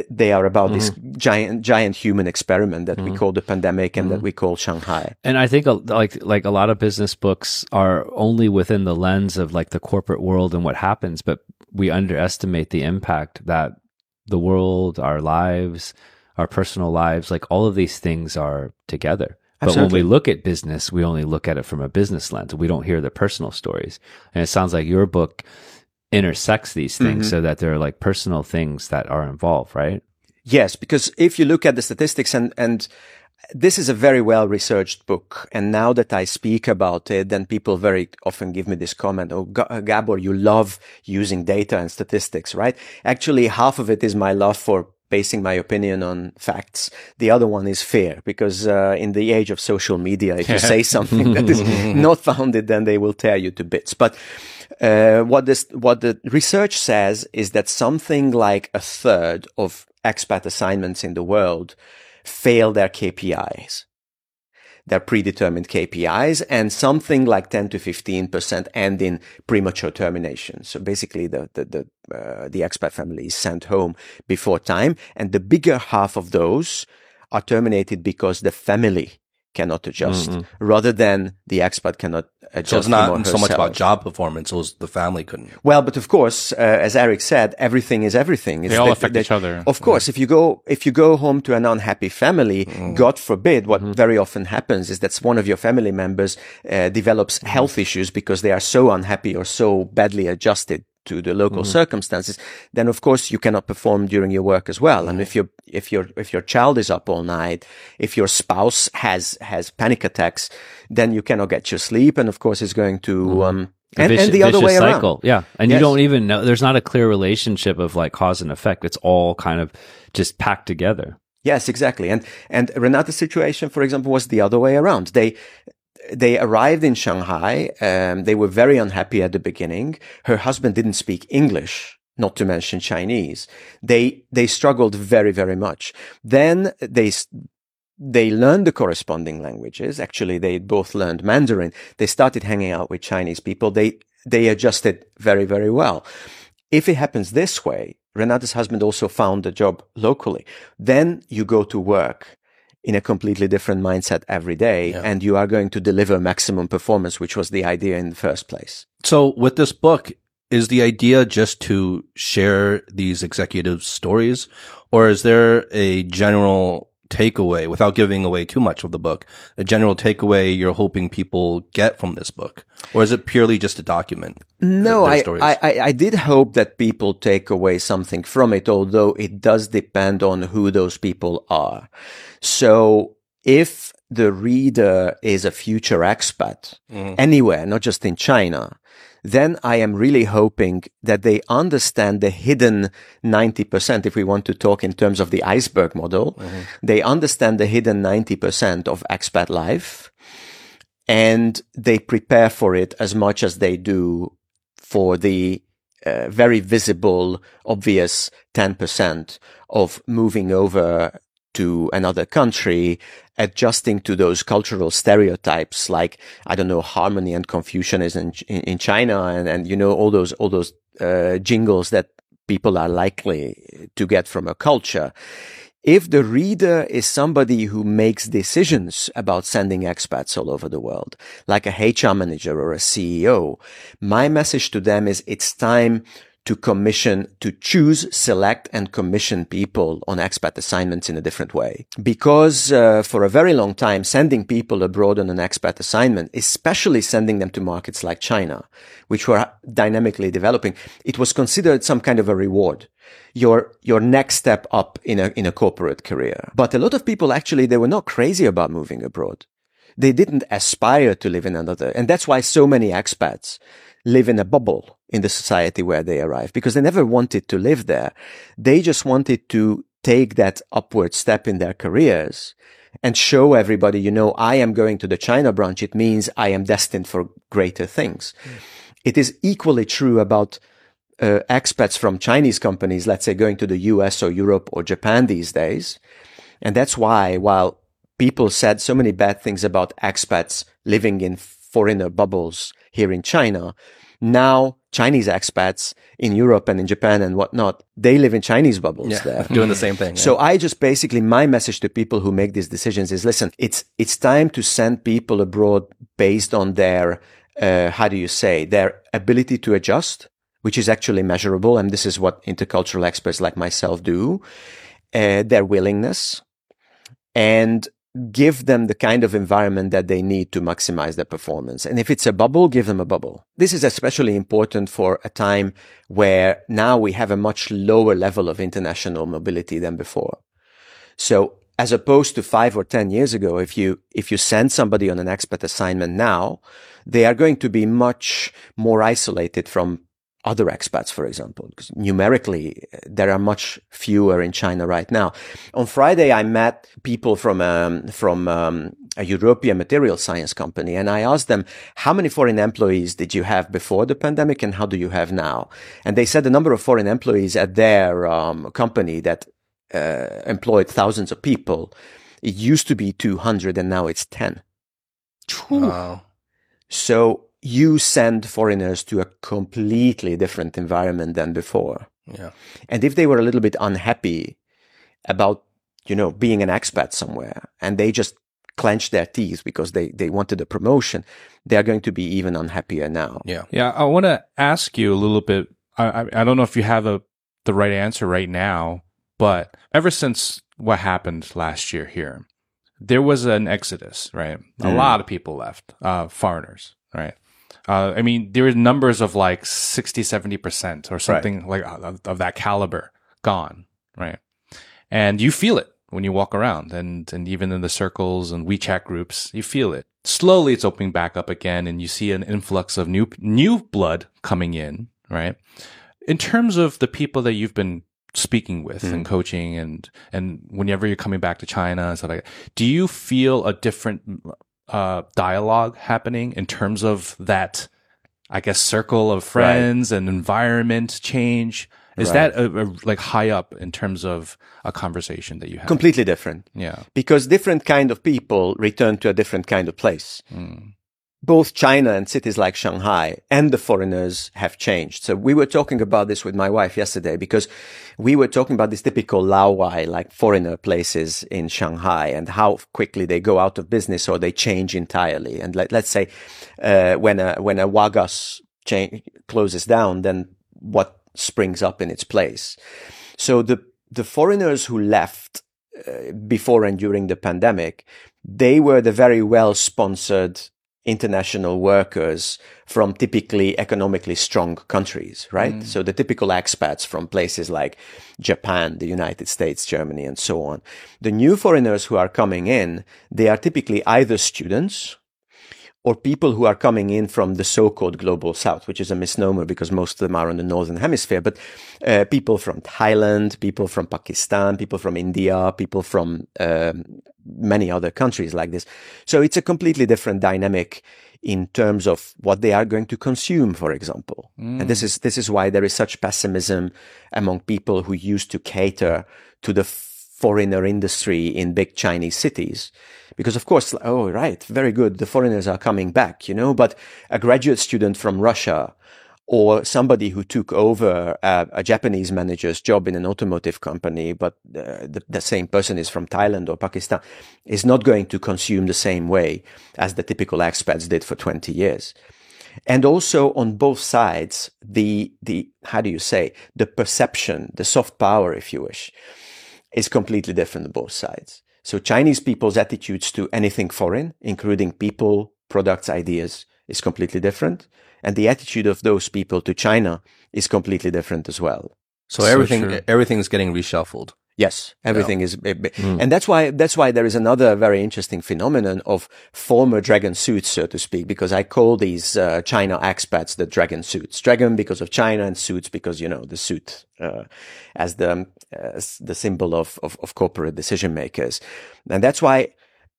they are about this giant, giant human experiment that we call the pandemic and that we call Shanghai. And I think uh, like like a lot of business books are only within the lens of like the corporate world and what happens, but we underestimate the impact that the world, our lives, our personal lives, like all of these things are together. But when we look at business, we only look at it from a business lens. We don't hear the personal stories. And it sounds like your book intersects these things Mm-hmm. so that there are like personal things that are involved, right? Yes, because if you look at the statistics and, and this is a very well researched book. And now that I speak about it, then people very often give me this comment. Oh, Ga- Gabor, you love using data and statistics, right? Actually, half of it is my love for basing my opinion on facts. The other one is fear because, uh, in the age of social media, if you say something that is not founded, then they will tear you to bits. But, uh, what this, what the research says is that something like a third of expat assignments in the world fail their KPIs, their predetermined KPIs, and something like 10 to 15% end in premature termination. So basically the, the, the, uh, the expat family is sent home before time. And the bigger half of those are terminated because the family cannot adjust rather than the expat cannot adjust. So it's him or not so much about job performance. It was the family couldn't. Well, but of course, uh, as Eric said, everything is everything. It's They all that- affect that- each other. Of course, if you go if you go home to an unhappy family, Mm. God forbid, what Mm-hmm. very often happens is that one of your family members uh, develops Mm-hmm. health issues because they are so unhappy or so badly adjusted to the local Mm-hmm. circumstances. Then, of course, you cannot perform during your work as well. And if your if your if your child is up all night, if your spouse has has panic attacks, then you cannot get your sleep, and of course, it's going to um. A And, vicious- and the other way around. cycle. Yeah. And you don't even know, there's not a clear relationship of like cause and effect. It's all kind of just packed together. Yes, exactly. And and Renata's situation, for example, was the other way around. They they arrived in Shanghai. Um, they were very unhappy at the beginning. Her husband didn't speak English, not to mention Chinese. They they struggled very very much. Then they. They learned the corresponding languages. Actually, they both learned Mandarin. They started hanging out with Chinese people. They they adjusted very very well. If it happens this way, Renata's husband also found a job locally. Then you go to work in a completely different mindset every day and you are going to deliver maximum performance, which was the idea in the first place. So with this book, is the idea just to share these executive stories or is there a general takeaway without giving away too much of the book, a general takeaway you're hoping people get from this book? Or is it purely just a document? No, I. I, I, did hope that people take away something from it, although it does depend on who those people are. So if the reader is a future expat mm-hmm. anywhere, not just in China, then I am really hoping that they understand the hidden 90%. If we want to talk in terms of the iceberg model, they understand the hidden 90% of expat life and they prepare for it as much as they do for the uh, very visible, obvious 10% of moving over to another country, adjusting to those cultural stereotypes like, I don't know, harmony and Confucianism in, in, in China and, and, you know, all those, all those, uh, jingles that people are likely to get from a culture. If the reader is somebody who makes decisions about sending expats all over the world, like a HR manager or a CEO, my message to them is it's time to commission, to choose, select and commission people on expat assignments in a different way. Because uh, for a very long time, sending people abroad on an expat assignment, especially sending them to markets like China, which were dynamically developing, it was considered some kind of a reward your your next step up in a in a corporate career. But a lot of people actually they were not crazy about moving abroad. They didn't aspire to live in another, and that's why so many expats live in a bubble in the society where they arrive because they never wanted to live there. They just wanted to take that upward step in their careers and show everybody, you know, I am going to the China branch. It means I am destined for greater things. It is equally true about uh, expats from Chinese companies, let's say going to the US or Europe or Japan these days. And that's why while people said so many bad things about expats living in foreigner bubbles here in China, now Chinese expats in Europe and in Japan and whatnot, they live in Chinese bubbles there. Doing the same thing. So I just basically my message to people who make these decisions is listen, it's it's time to send people abroad based on their uh, how do you say their ability to adjust, which is actually measurable, and this is what intercultural experts like myself do. Uh, their willingness and give them the kind of environment that they need to maximize their performance. And if it's a bubble, give them a bubble. This is especially important for a time where now we have a much lower level of international mobility than before. So as opposed to five or 10 years ago, if you, if you send somebody on an expat assignment now, they are going to be much more isolated from other expats, for example, because numerically there are much fewer in China right now. On Friday, I met people from um, from um, a European material science company, and I asked them how many foreign employees did you have before the pandemic, and how do you have now? And they said the number of foreign employees at their um, company that uh, employed thousands of people, it used to be 200, and now it's 10. Wow. So you send foreigners to a completely different environment than before. Yeah. And if they were a little bit unhappy about, you know, being an expat somewhere and they just clenched their teeth because they, they wanted a promotion, they are going to be even unhappier now. Yeah. Yeah, I want to ask you a little bit. I, I I don't know if you have a the right answer right now, but ever since what happened last year here, there was an exodus, right? A Mm. lot of people left, uh, foreigners, right? Uh, I mean, there were numbers of like 60, 70% or something like of, of that caliber gone, right? And you feel it when you walk around and, and even in the circles and WeChat groups, you feel it. Slowly it's opening back up again and you see an influx of new, new blood coming in, right? In terms of the people that you've been speaking with and coaching and, and whenever you're coming back to China and stuff like that, do you feel a different, uh, dialogue happening in terms of that, I guess, circle of friends and environment change? Is Right. that a, a, like high up in terms of a conversation that you have? Completely different. yeah. because different kind of people return to a different kind of place. Both China and cities like Shanghai and the foreigners have changed. So we were talking about this with my wife yesterday because we were talking about these typical Laowai, like foreigner places in Shanghai and how quickly they go out of business or they change entirely. And let, let's say, uh, when a, when a Wagas chain closes down, then what springs up in its place? So the, the foreigners who left uh, before and during the pandemic, they were the very well sponsored international workers from typically economically strong countries, right? Mm. So the typical expats from places like Japan, the United States, Germany, and so on. The new foreigners who are coming in, they are typically either students or people who are coming in from the so-called global south, which is a misnomer because most of them are in the northern hemisphere, but uh, people from Thailand, people from Pakistan, people from India, people from um, many other countries like this. So it's a completely different dynamic in terms of what they are going to consume, for example. And this is this is why there is such pessimism among people who used to cater to the foreigner industry in big Chinese cities. Because of course, oh, right, very good. The foreigners are coming back, you know, but a graduate student from Russia or somebody who took over a, a Japanese manager's job in an automotive company, but uh, the, the same person is from Thailand or Pakistan, is not going to consume the same way as the typical expats did for 20 years. And also on both sides, the, the, how do you say, the perception, the soft power, if you wish, is completely different on both sides. So Chinese people's attitudes to anything foreign, including people, products, ideas, is completely different. And the attitude of those people to China is completely different as well. So, So everything true. everything's getting reshuffled. Yes, everything is, and that's why that's why there is another very interesting phenomenon of former dragon suits, so to speak, because I call these uh, China expats the dragon suits. Dragon because of China, and suits because you know the suit uh, as the as the symbol of, of of corporate decision makers, and that's why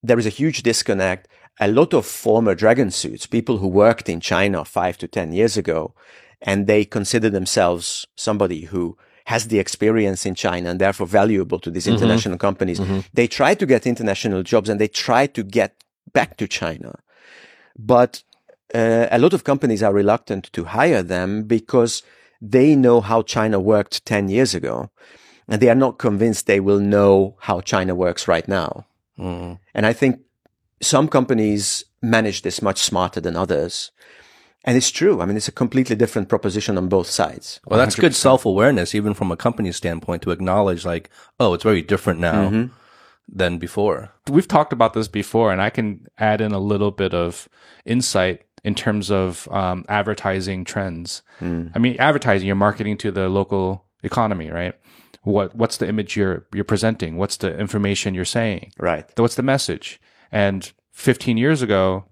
there is a huge disconnect. A lot of former dragon suits, people who worked in China five to ten years ago, and they consider themselves somebody who has the experience in China and therefore valuable to these international companies. They try to get international jobs and they try to get back to China. But uh, a lot of companies are reluctant to hire them because they know how China worked 10 years ago they are not convinced they will know how China works right now. Mm. And I think some companies manage this much smarter than others. And it's true. I mean, it's a completely different proposition on both sides. Well, that's good self awareness, even from a company standpoint, to acknowledge like, oh, it's very different now. than before. We've talked about this before, and I can add in a little bit of insight in terms of um, advertising trends. I mean, advertising, you're marketing to the local economy, right? What what's the image you're you're presenting? What's the information you're saying? Right. What's the message? And 15 years ago,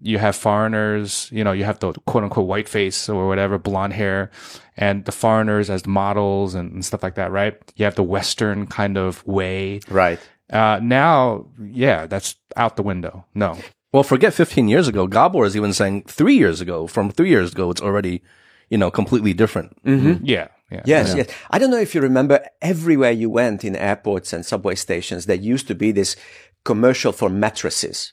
you have foreigners, you know, you have the quote unquote white face or whatever, blonde hair, and the foreigners as the models and, and stuff like that, right? You have the Western kind of way. Right. Uh, now, yeah, that's out the window. No. Well, forget 15 years ago. Gabor is even saying three years ago. From three years ago, it's already, you know, completely different. Yeah. Yeah. Yes, yes. I don't know if you remember everywhere you went in airports and subway stations, there used to be this commercial for mattresses.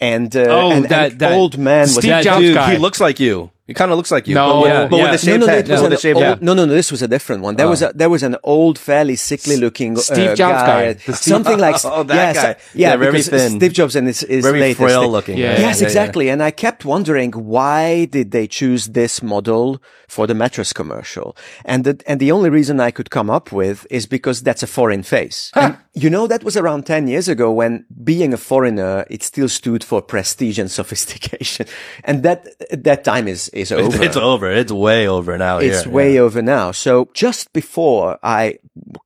And, uh, Oh, and, that- and that- old man was Steve That Jobs dude, guy. He looks like you. He kind of looks like you. No, but with, yeah, but yeah. with the shaved no, no, head. it was with an the shaved old, no, no, no. This was a different one. There was a there was an old, fairly sickly looking Steve uh, Jobs guy. The Steve- something like Oh, that yes, guy. Yeah, Yeah, very thin. Steve Jobs and his, his Very latest frail thing. looking. Yeah, right? Yes, Yeah, yeah. exactly. And I kept wondering why did they choose this model for the mattress commercial? And the and the only reason I could come up with is because that's a foreign face. And you know, that was around ten years ago when being a foreigner, it still stood for prestige and sophistication. And that that time is is over. It's over. It's way over now. It's here. way Yeah. over now. So just before I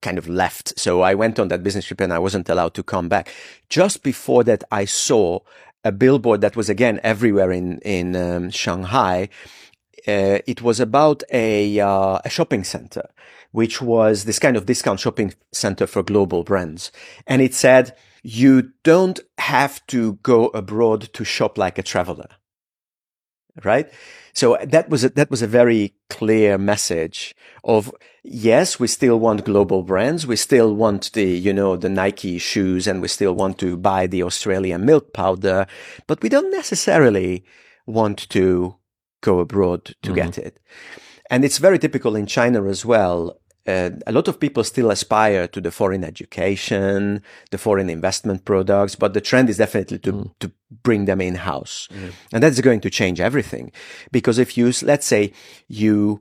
kind of left, so I went on that business trip and I wasn't allowed to come back. Just before that, I saw a billboard that was again everywhere in in um, Shanghai. Uh, it was about a uh, a shopping center, which was this kind of discount shopping center for global brands, and it said you don't have to go abroad to shop like a traveler right? So that was a, that was a very clear message of yes, we still want global brands, we still want the you know the Nike shoes, and we still want to buy the Australian milk powder, but we don't necessarily want to go abroad to get it. And it's very typical in China as well. Uh, a lot of people still aspire to the foreign education, the foreign investment products, but the trend is definitely to, to bring them in house. Mm-hmm. And that's going to change everything. Because if you, let's say you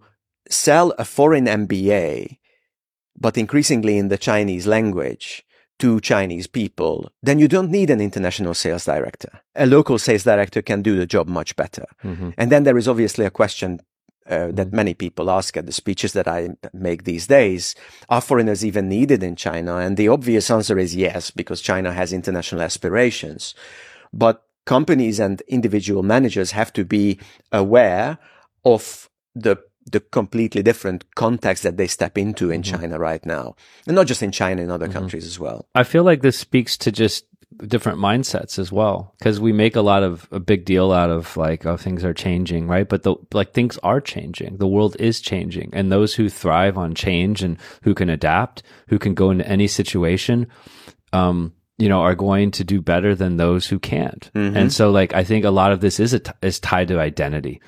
sell a foreign MBA, but increasingly in the Chinese language to Chinese people, then you don't need an international sales director. A local sales director can do the job much better. Mm-hmm. And then there is obviously a question uh, that mm-hmm. many people ask at the speeches that I make these days. Are foreigners even needed in China? And the obvious answer is yes, because China has international aspirations. But companies and individual managers have to be aware of the the completely different context that they step into in China right now. And not just in China, in other countries as well. I feel like this speaks to just different mindsets as well because we make a lot of a big deal out of like oh things are changing right? But the like things are changing. The world is changing. And those who thrive on change and who can adapt who can go into any situation um you know are going to do better than those who can't mm-hmm. and so like i think a lot of this is a t- is tied to identity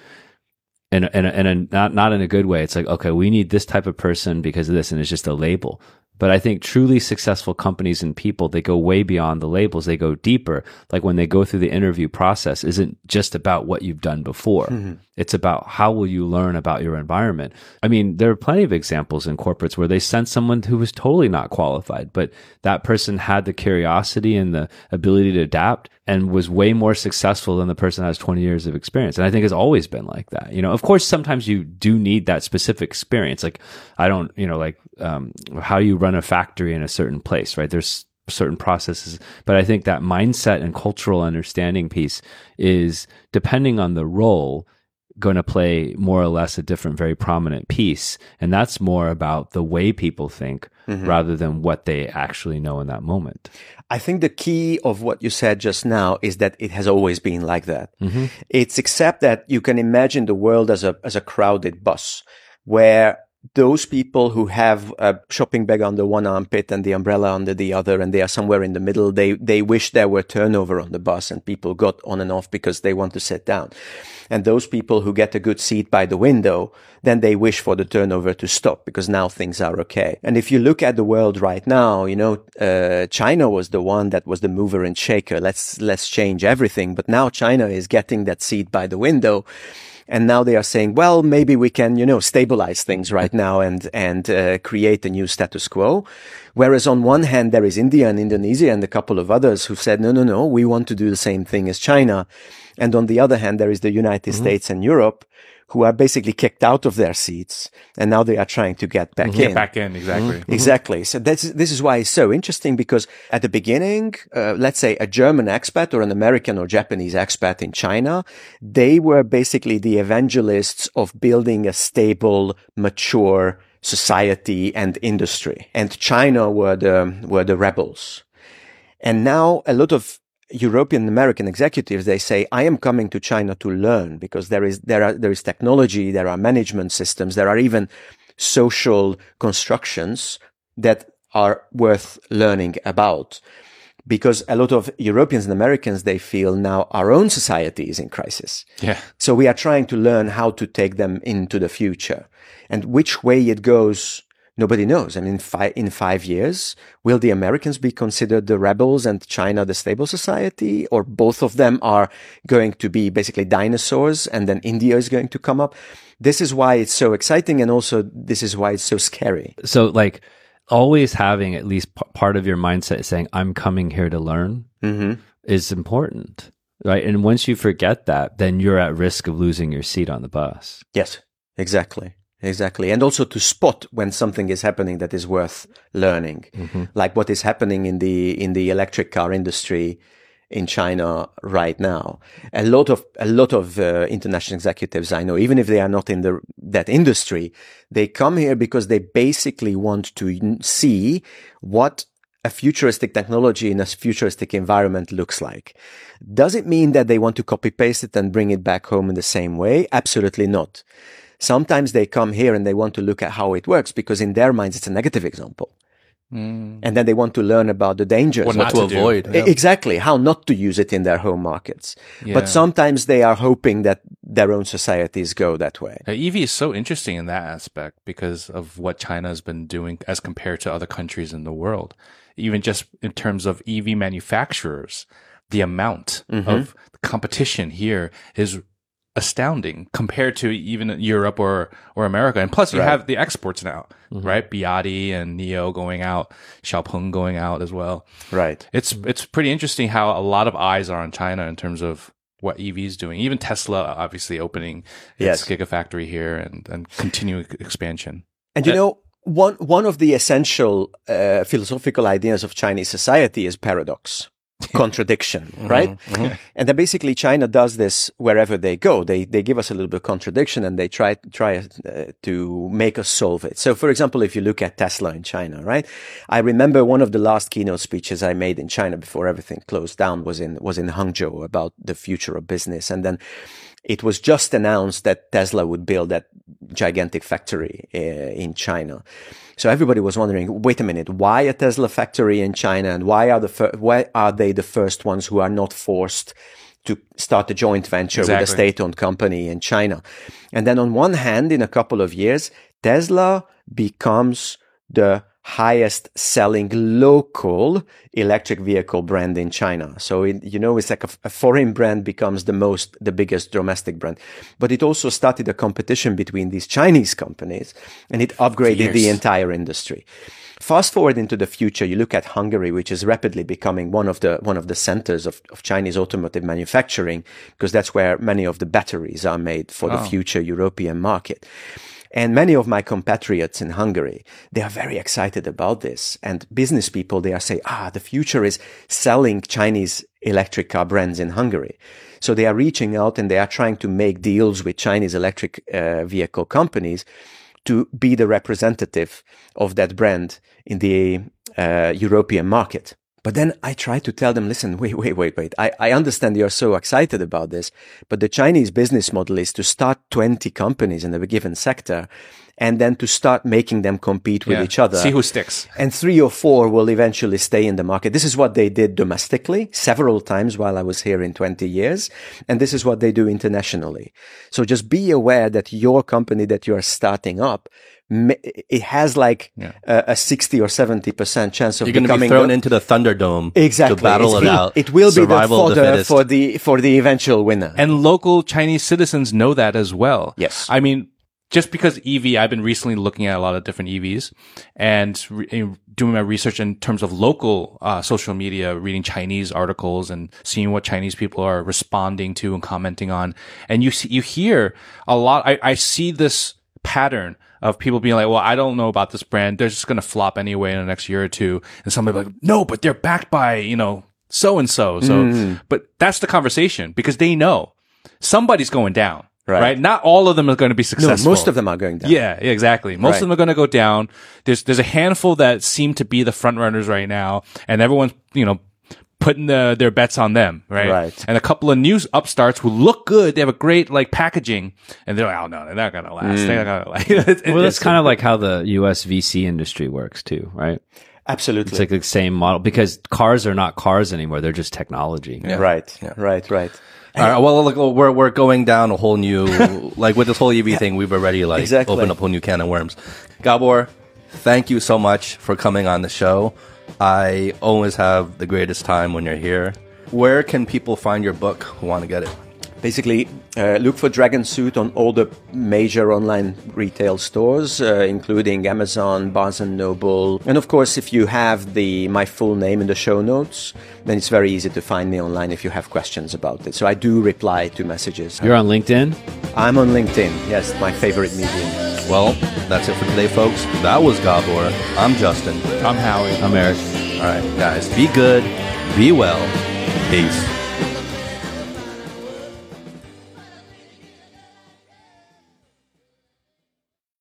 and a, in a, not not in a good way. It's like okay, we need this type of person because of this, and it's just a label. But I think truly successful companies and people they go way beyond the labels. They go deeper. Like when they go through the interview process, isn't just about what you've done before. Mm-hmm. It's about how will you learn about your environment. I mean, there are plenty of examples in corporates where they sent someone who was totally not qualified, but that person had the curiosity and the ability to adapt and was way more successful than the person that has 20 years of experience. And I think it's always been like that. You know, of course, sometimes you do need that specific experience. Like, I don't, you know, like, um, how you run a factory in a certain place, right? There's certain processes, but I think that mindset and cultural understanding piece is depending on the role going to play more or less a different, very prominent piece. And that's more about the way people think mm-hmm. rather than what they actually know in that moment. I think the key of what you said just now is that it has always been like that. Mm-hmm. It's except that you can imagine the world as a as a crowded bus where those people who have a shopping bag under one armpit and the umbrella under the other and they are somewhere in the middle they they wish there were turnover on the bus and people got on and off because they want to sit down. And those people who get a good seat by the window then they wish for the turnover to stop because now things are okay. And if you look at the world right now you know uh, china was the one that was the mover and shaker. Let's let's change everything. But now china is getting that seat by the window And now they are saying, well, maybe we can, you know, stabilize things right now and, and uh, create a new status quo. Whereas on one hand, there is India and Indonesia and a couple of others who said, no, no, no, we want to do the same thing as China. And on the other hand, there is the United mm-hmm. States and Europe who are basically kicked out of their seats and now they are trying to get back mm-hmm. in. Get back in, exactly. Mm-hmm. Exactly. So this, this is why it's so interesting because at the beginning, uh, let's say a German expat or an American or Japanese expat in China, they were basically the evangelists of building a stable, mature society and industry. And China were the, were the rebels. And now a lot of European American executives, they say, I am coming to China to learn because there is, there are, there is technology, there are management systems, there are even social constructions that are worth learning about. Because a lot of Europeans and Americans, they feel now our own society is in crisis. Yeah. So we are trying to learn how to take them into the future and which way it goes Nobody knows. I mean, fi- in five years, will the Americans be considered the rebels and China the stable society? Or both of them are going to be basically dinosaurs and then India is going to come up? This is why it's so exciting. And also, this is why it's so scary. So, like, always having at least p- part of your mindset saying, I'm coming here to learn Mm-hmm. is important. Right. And once you forget that, then you're at risk of losing your seat on the bus. Yes, exactly. Exactly. And also to spot when something is happening that is worth learning. Mm-hmm. Like what is happening in the, in the electric car industry in China right now. A lot of, a lot of uh, international executives I know, even if they are not in the, that industry, they come here because they basically want to see what a futuristic technology in a futuristic environment looks like. Does it mean that they want to copy paste it and bring it back home in the same way? Absolutely not. Sometimes they come here and they want to look at how it works because in their minds it's a negative example. Mm. And then they want to learn about the dangers. What what not to, to avoid. E- Exactly. How not to use it in their home markets. Yeah. But sometimes they are hoping that their own societies go that way. Uh, EV is so interesting in that aspect because of what China has been doing as compared to other countries in the world. Even just in terms of EV manufacturers, the amount of competition here is astounding compared to even Europe or, or America. And plus you Right. have the exports now, right? Biati and NIO going out, Xiaopeng going out as well. Right. It's it's pretty interesting how a lot of eyes are on China in terms of what EV is doing. Even Tesla obviously opening its Yes. gigafactory here and and continuing expansion. And you know, one, one of the essential uh, philosophical ideas of Chinese society is paradox. contradiction, right? And then basically China does this wherever they go. They, they give us a little bit of contradiction and they try, try uh, to make us solve it. So for example, if you look at Tesla in China, right? I remember one of the last keynote speeches I made in China before everything closed down was in, was in Hangzhou about the future of business. And then it was just announced that Tesla would build that gigantic factory uh, in China. So everybody was wondering, wait a minute, why a Tesla factory in China and why are the fir- why are they the first ones who are not forced to start a joint venture with a state-owned company in China? And then on one hand, in a couple of years, Tesla becomes the highest selling local electric vehicle brand in China. So, it, you know, it's like a, a foreign brand becomes the most, the biggest domestic brand. But it also started a competition between these Chinese companies and it upgraded the entire industry. Fast forward into the future, you look at Hungary, which is rapidly becoming one of the, one of the centers of, of Chinese automotive manufacturing, because that's where many of the batteries are made for the oh. future European market. And many of my compatriots in Hungary, they are very excited about this. And business people, they are saying, ah, the future is selling Chinese electric car brands in Hungary. So they are reaching out and they are trying to make deals with Chinese electric uh, vehicle companies to be the representative of that brand in the uh, European market. But then I try to tell them, listen, wait, wait, wait, wait. I, I understand you're so excited about this, but the Chinese business model is to start 20 companies in a given sector and then to start making them compete with Yeah. each other. See who sticks. and three or four will eventually stay in the market. This is what they did domestically several times while I was here in 20 years. And this is what they do internationally. So just be aware that your company that you are starting up, it has like a, a 60 or 70% chance of You're going to be becoming thrown the- into the Thunderdome Exactly. to battle It's- it out. It will be the Survival of the for the, for the eventual winner. And local Chinese citizens know that as well. Yes. I mean, just because EV, I've been recently looking at a lot of different EVs and re- doing my research in terms of local uh, social media, reading Chinese articles and seeing what Chinese people are responding to and commenting on. And you see, you hear a lot. I, I see this pattern of people being like, well, I don't know about this brand. They're just going to flop anyway in the next year or two. And somebody like, no, but they're backed by, you know, so and so. So, but that's the conversation because they know somebody's going down. Right. Right. Not all of them are going to be no, successful. most of them are going down. Yeah, yeah, exactly. Most Right. of them are going to go down. There's there's a handful that seem to be the front runners right now, and everyone's you know putting the, their bets on them, right? Right. And a couple of new upstarts who look good. They have a great like packaging, and they're like, oh no, they're not gonna last. They're not gonna like. It's- Well, that's it's- kind of like how the U.S. VC industry works too, right? Absolutely. It's like the same model because cars are not cars anymore; they're just technology. Right. Right. Right. All right, well, look, we're we're going down a whole new like with this whole EV thing. We've already like Exactly. opened up a whole new can of worms. Gabor, thank you so much for coming on the show. I always have the greatest time when you're here. Where can people find your book who want to get it? Basically, uh, look for Dragon Suit on all the major online retail stores, uh, including Amazon, Barnes and Noble, and of course, if you have the my full name in the show notes, then it's very easy to find me online if you have questions about it. So I do reply to messages. You're on LinkedIn. I'm on LinkedIn. Yes, my favorite medium. Well, that's it for today, folks. That was Gabor. I'm Justin. I'm Howie. I'm Eric. All right, guys, be good, be well, peace.